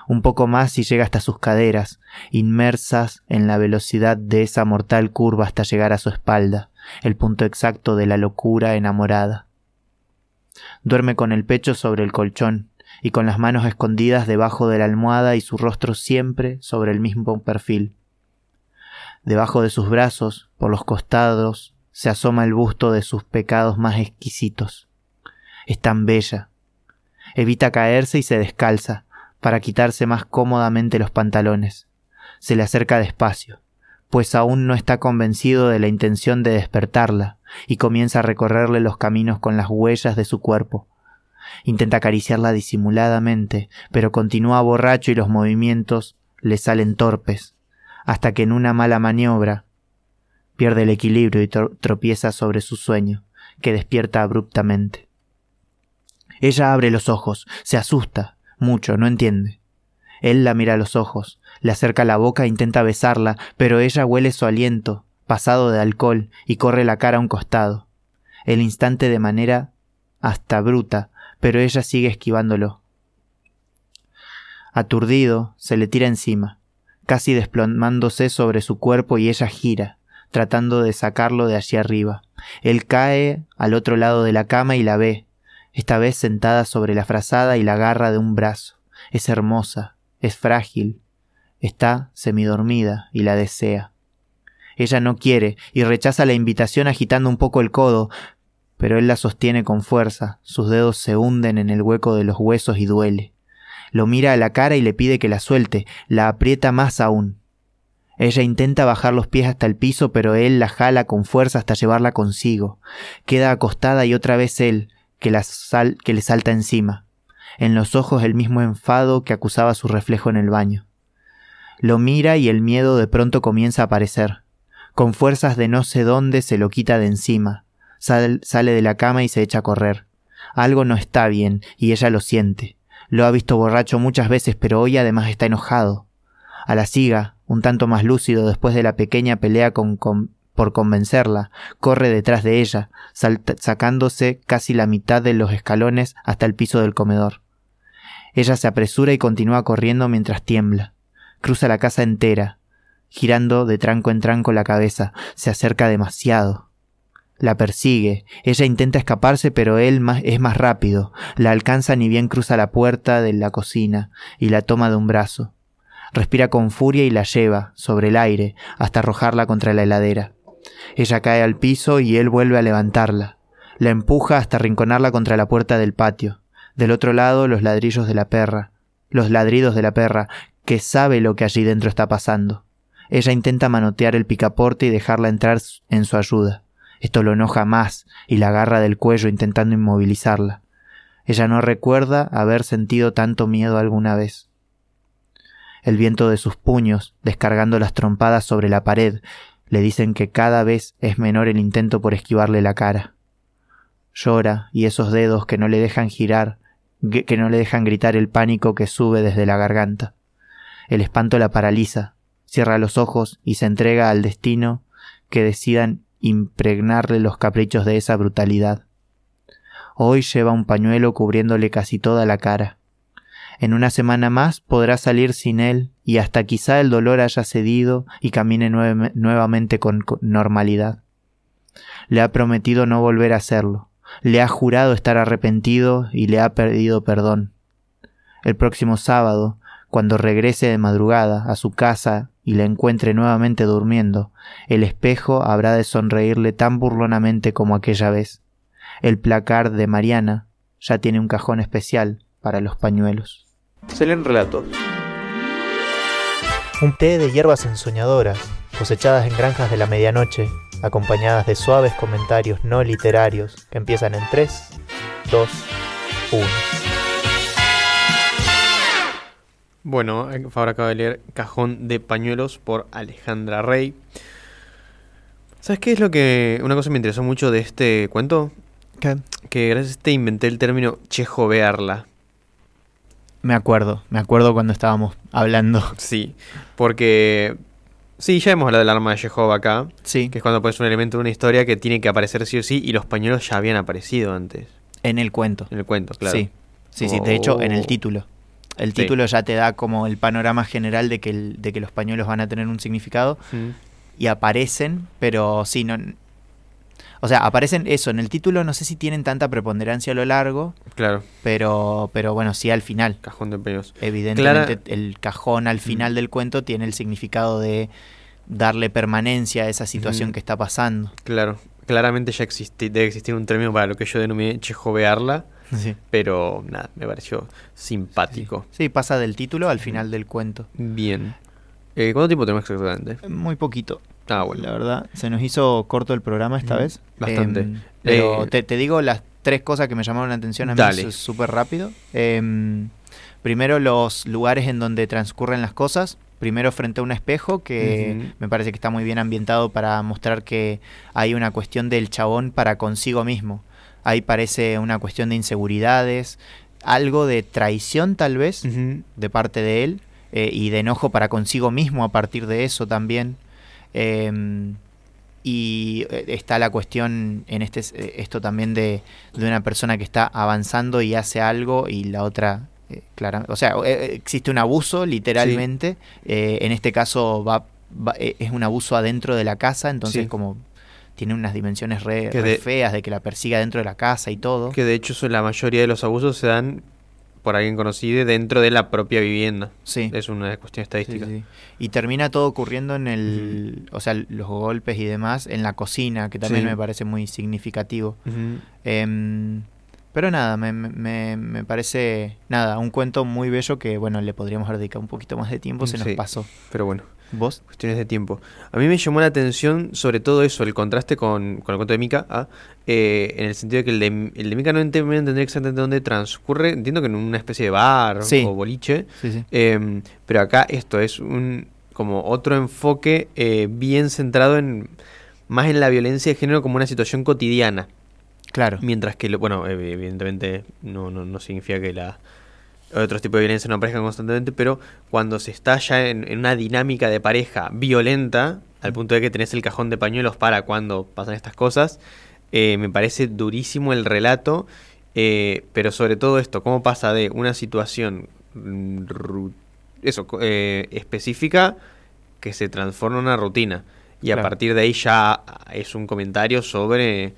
Un poco más y llega hasta sus caderas, inmersas en la velocidad de esa mortal curva hasta llegar a su espalda, el punto exacto de la locura enamorada. Duerme con el pecho sobre el colchón y con las manos escondidas debajo de la almohada y su rostro siempre sobre el mismo perfil. Debajo de sus brazos, por los costados, se asoma el busto de sus pecados más exquisitos. Es tan bella. Evita caerse y se descalza, para quitarse más cómodamente los pantalones. Se le acerca despacio, pues aún no está convencido de la intención de despertarla, y comienza a recorrerle los caminos con las huellas de su cuerpo. Intenta acariciarla disimuladamente, pero continúa borracho y los movimientos le salen torpes, hasta que en una mala maniobra pierde el equilibrio y tro- tropieza sobre su sueño, que despierta abruptamente. Ella abre los ojos, se asusta, mucho, no entiende. Él la mira a los ojos, le acerca la boca e intenta besarla, pero ella huele su aliento, pasado de alcohol, y corre la cara a un costado. El instante de manera hasta bruta, pero ella sigue esquivándolo. Aturdido, se le tira encima, casi desplomándose sobre su cuerpo y ella gira, tratando de sacarlo de allí arriba. Él cae al otro lado de la cama y la ve, esta vez sentada sobre la frazada y la agarra de un brazo. Es hermosa, es frágil, está semidormida y la desea. Ella no quiere y rechaza la invitación agitando un poco el codo, pero él la sostiene con fuerza, sus dedos se hunden en el hueco de los huesos y duele. Lo mira a la cara y le pide que la suelte, la aprieta más aún. Ella intenta bajar los pies hasta el piso, pero él la jala con fuerza hasta llevarla consigo. Queda acostada y otra vez él, que, la sal que le salta encima. En los ojos el mismo enfado que acusaba su reflejo en el baño. Lo mira y el miedo de pronto comienza a aparecer. Con fuerzas de no sé dónde se lo quita de encima. Sal- sale de la cama y se echa a correr. Algo no está bien, y ella lo siente. Lo ha visto borracho muchas veces, pero hoy además está enojado. A la siga, un tanto más lúcido después de la pequeña pelea por convencerla, corre detrás de ella, sacándose casi la mitad de los escalones hasta el piso del comedor. Ella se apresura y continúa corriendo mientras tiembla. Cruza la casa entera, girando de tranco en tranco la cabeza, se acerca demasiado. La persigue, ella intenta escaparse, pero él es más rápido, la alcanza ni bien cruza la puerta de la cocina y la toma de un brazo. Respira con furia y la lleva, sobre el aire, hasta arrojarla contra la heladera. Ella cae al piso y él vuelve a levantarla. La empuja hasta arrinconarla contra la puerta del patio. Del otro lado los ladrillos de la perra, los ladridos de la perra, que sabe lo que allí dentro está pasando. Ella intenta manotear el picaporte y dejarla entrar en su ayuda. Esto lo enoja más y la agarra del cuello intentando inmovilizarla. Ella no recuerda haber sentido tanto miedo alguna vez. El viento de sus puños, descargando las trompadas sobre la pared, le dicen que cada vez es menor el intento por esquivarle la cara. Llora y esos dedos que no le dejan girar, que no le dejan gritar el pánico que sube desde la garganta. El espanto la paraliza, cierra los ojos y se entrega al destino que decidan impregnarle los caprichos de esa brutalidad. Hoy lleva un pañuelo cubriéndole casi toda la cara. En una semana más podrá salir sin él y hasta quizá el dolor haya cedido y camine nuevamente con normalidad. Le ha prometido no volver a hacerlo. Le ha jurado estar arrepentido y le ha pedido perdón. El próximo sábado, cuando regrese de madrugada a su casa y le encuentre nuevamente durmiendo, el espejo habrá de sonreírle tan burlonamente como aquella vez. El placar de Mariana ya tiene un cajón especial para los pañuelos. Se leen relatos. Un té de hierbas ensoñadoras, cosechadas en granjas de la medianoche, acompañadas de suaves comentarios no literarios que empiezan en 3, 2, 1. Bueno, ahora acabo de leer Cajón de Pañuelos por Alejandra Rey. ¿Sabes qué es lo que... Una cosa que me interesó mucho de este cuento? Que gracias a este inventé el término chejovearla. Me acuerdo, me acuerdo cuando estábamos hablando. Sí, porque... Sí, ya hemos hablado del arma de Chekhov acá, Sí, que es cuando pones un elemento de una historia que tiene que aparecer sí o sí, y los pañuelos ya habían aparecido antes, en el cuento. en el cuento, claro. Sí, sí, sí. De hecho, en el Oh. título. El Sí. título ya te da como el panorama general de que, el- de que los pañuelos van a tener un significado Mm, y aparecen, pero sí, no... O sea, aparecen eso, en el título no sé si tienen tanta preponderancia a lo largo, claro, pero, pero bueno, sí al final. Cajón de pañuelos. Evidentemente Clara- el cajón al final del cuento tiene el significado de darle permanencia a esa situación Ujú. que está pasando. Claro, claramente ya existe, debe existir un término para lo que yo denominé chejovearla, Sí. pero nada, me pareció simpático. Sí, pasa del título al final del cuento. Bien. Eh, ¿Cuánto tiempo tenemos exactamente? Muy poquito. Ah, bueno. La verdad, se nos hizo corto el programa esta Mm, vez. bastante. Em, pero Eh, te, te digo las tres cosas que me llamaron la atención a mí súper rápido. Em, primero, los lugares en donde transcurren las cosas. Primero frente a un espejo, que me parece que está muy bien ambientado para mostrar que hay una cuestión del chabón para consigo mismo. Ahí parece una cuestión de inseguridades, algo de traición tal vez de parte de él eh, y de enojo para consigo mismo a partir de eso también. Em, y eh, está la cuestión en este eh, esto también de, de una persona que está avanzando y hace algo y la otra eh, claramente, o sea, existe un abuso literalmente. en este caso va, va- es un abuso adentro de la casa, entonces Sí. como tiene unas dimensiones re, Que re de- feas de que la persiga dentro de la casa y todo. Que de hecho la mayoría de los abusos se dan por alguien conocido dentro de la propia vivienda. Sí. Es una cuestión estadística. sí. Y termina todo ocurriendo en el, o sea, los golpes y demás en la cocina, que también Sí. me parece muy significativo. Em, pero nada, me, me- me, parece, nada, un cuento muy bello que, bueno, le podríamos haber dedicado un poquito más de tiempo, se nos Sí. pasó. Pero bueno, ¿Vos? cuestiones de tiempo. A mí me llamó la atención sobre todo eso, el contraste con, con el cuento de Mika, ah, eh, en el sentido de que el de, el de Mika no ent- me entender exactamente dónde transcurre, entiendo que en una especie de bar Sí. o boliche, Sí, sí. Em, pero acá esto es un como otro enfoque eh, bien centrado en más en la violencia de género como una situación cotidiana. Claro. Mientras que, lo- bueno, ev- evidentemente no, no, no significa que la otros tipos de violencia no aparezcan constantemente, pero cuando se está ya en, en una dinámica de pareja violenta, al punto de que tenés el cajón de pañuelos para cuando pasan estas cosas, eh, me parece durísimo el relato, eh, pero sobre todo esto, cómo pasa de una situación mm, eso, eh, específica que se transforma en una rutina. Y a partir de ahí ya es un comentario sobre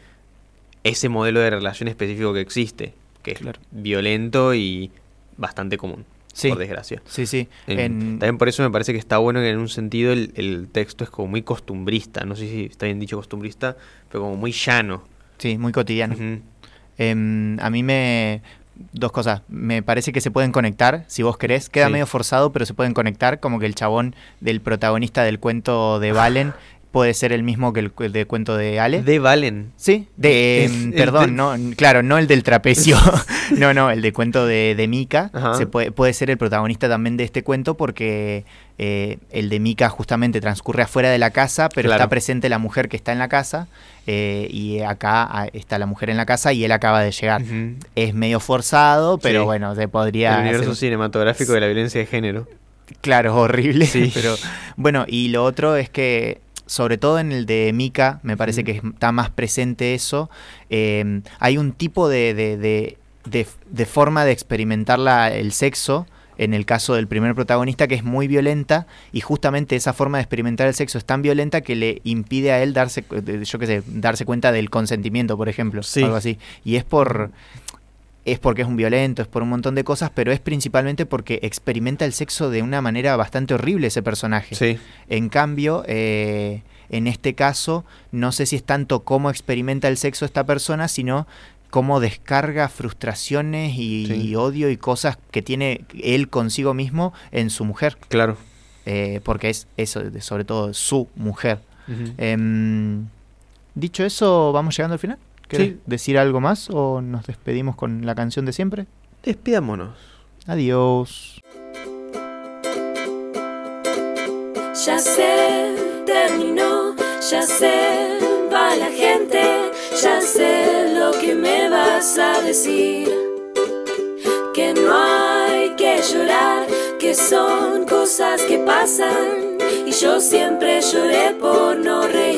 ese modelo de relación específico que existe, que es violento y bastante común, Sí. por desgracia. Sí, sí. En- En- También por eso me parece que está bueno que en un sentido el, el texto es como muy costumbrista, no sé si está bien dicho costumbrista, pero como muy llano. sí, muy cotidiano. Em, a mí me... Dos cosas. Me parece que se pueden conectar, si vos querés. Queda Sí. medio forzado, pero se pueden conectar. Como que el chabón del protagonista del cuento de Valen puede ser el mismo que el del cuento de Ale. De Valen. Sí, de, Es em, el perdón, no, claro, no el del trapecio, no, no, el de cuento de, de Mika, Ajá. se puede, puede ser el protagonista también de este cuento porque eh, el de Mika justamente transcurre afuera de la casa, pero Claro. está presente la mujer que está en la casa eh, y acá ah, está la mujer en la casa y él acaba de llegar. Es medio forzado, pero Sí. bueno, se El podría... universo hacer- cinematográfico de la violencia de género. Claro, horrible. Sí. Pero bueno, y lo otro es que, sobre todo en el de Mika, me parece que está más presente eso. eh, hay un tipo de, de, de- de- forma de experimentar la- el sexo. En el caso del primer protagonista, que es muy violenta, y justamente esa forma de experimentar el sexo es tan violenta que le impide a él darse, yo qué sé, darse cuenta del consentimiento, por ejemplo, Sí. algo así. Y es por, es porque es un violento, es por un montón de cosas, pero es principalmente porque experimenta el sexo de una manera bastante horrible ese personaje. Sí. En cambio, eh, en este caso, no sé si es tanto cómo experimenta el sexo esta persona, sino cómo descarga frustraciones y, Sí. y odio y cosas que tiene él consigo mismo en su mujer, Claro. eh, porque es eso, sobre todo su mujer. Em, dicho eso, ¿vamos llegando al final? ¿Querés Sí. decir algo más o nos despedimos con la canción de siempre? Despidámonos. Adiós. Ya sé, terminó, ya sé, va la gente, ya sé lo que me vas a decir. Que no hay que llorar, que son cosas que pasan y yo siempre lloré por no reír.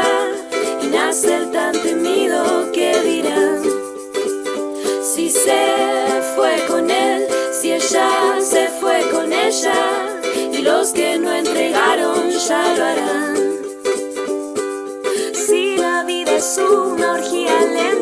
Fiesta y nace el tan temido que dirán. Si se fue con él, si ella se fue con ella y los que no entregaron ya lo harán. Si la vida es una orgía lenta,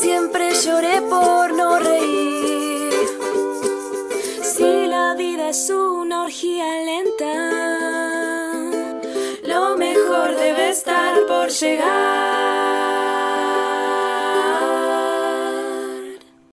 siempre lloré por no reír. Si la vida es una orgía lenta, lo mejor debe estar por llegar.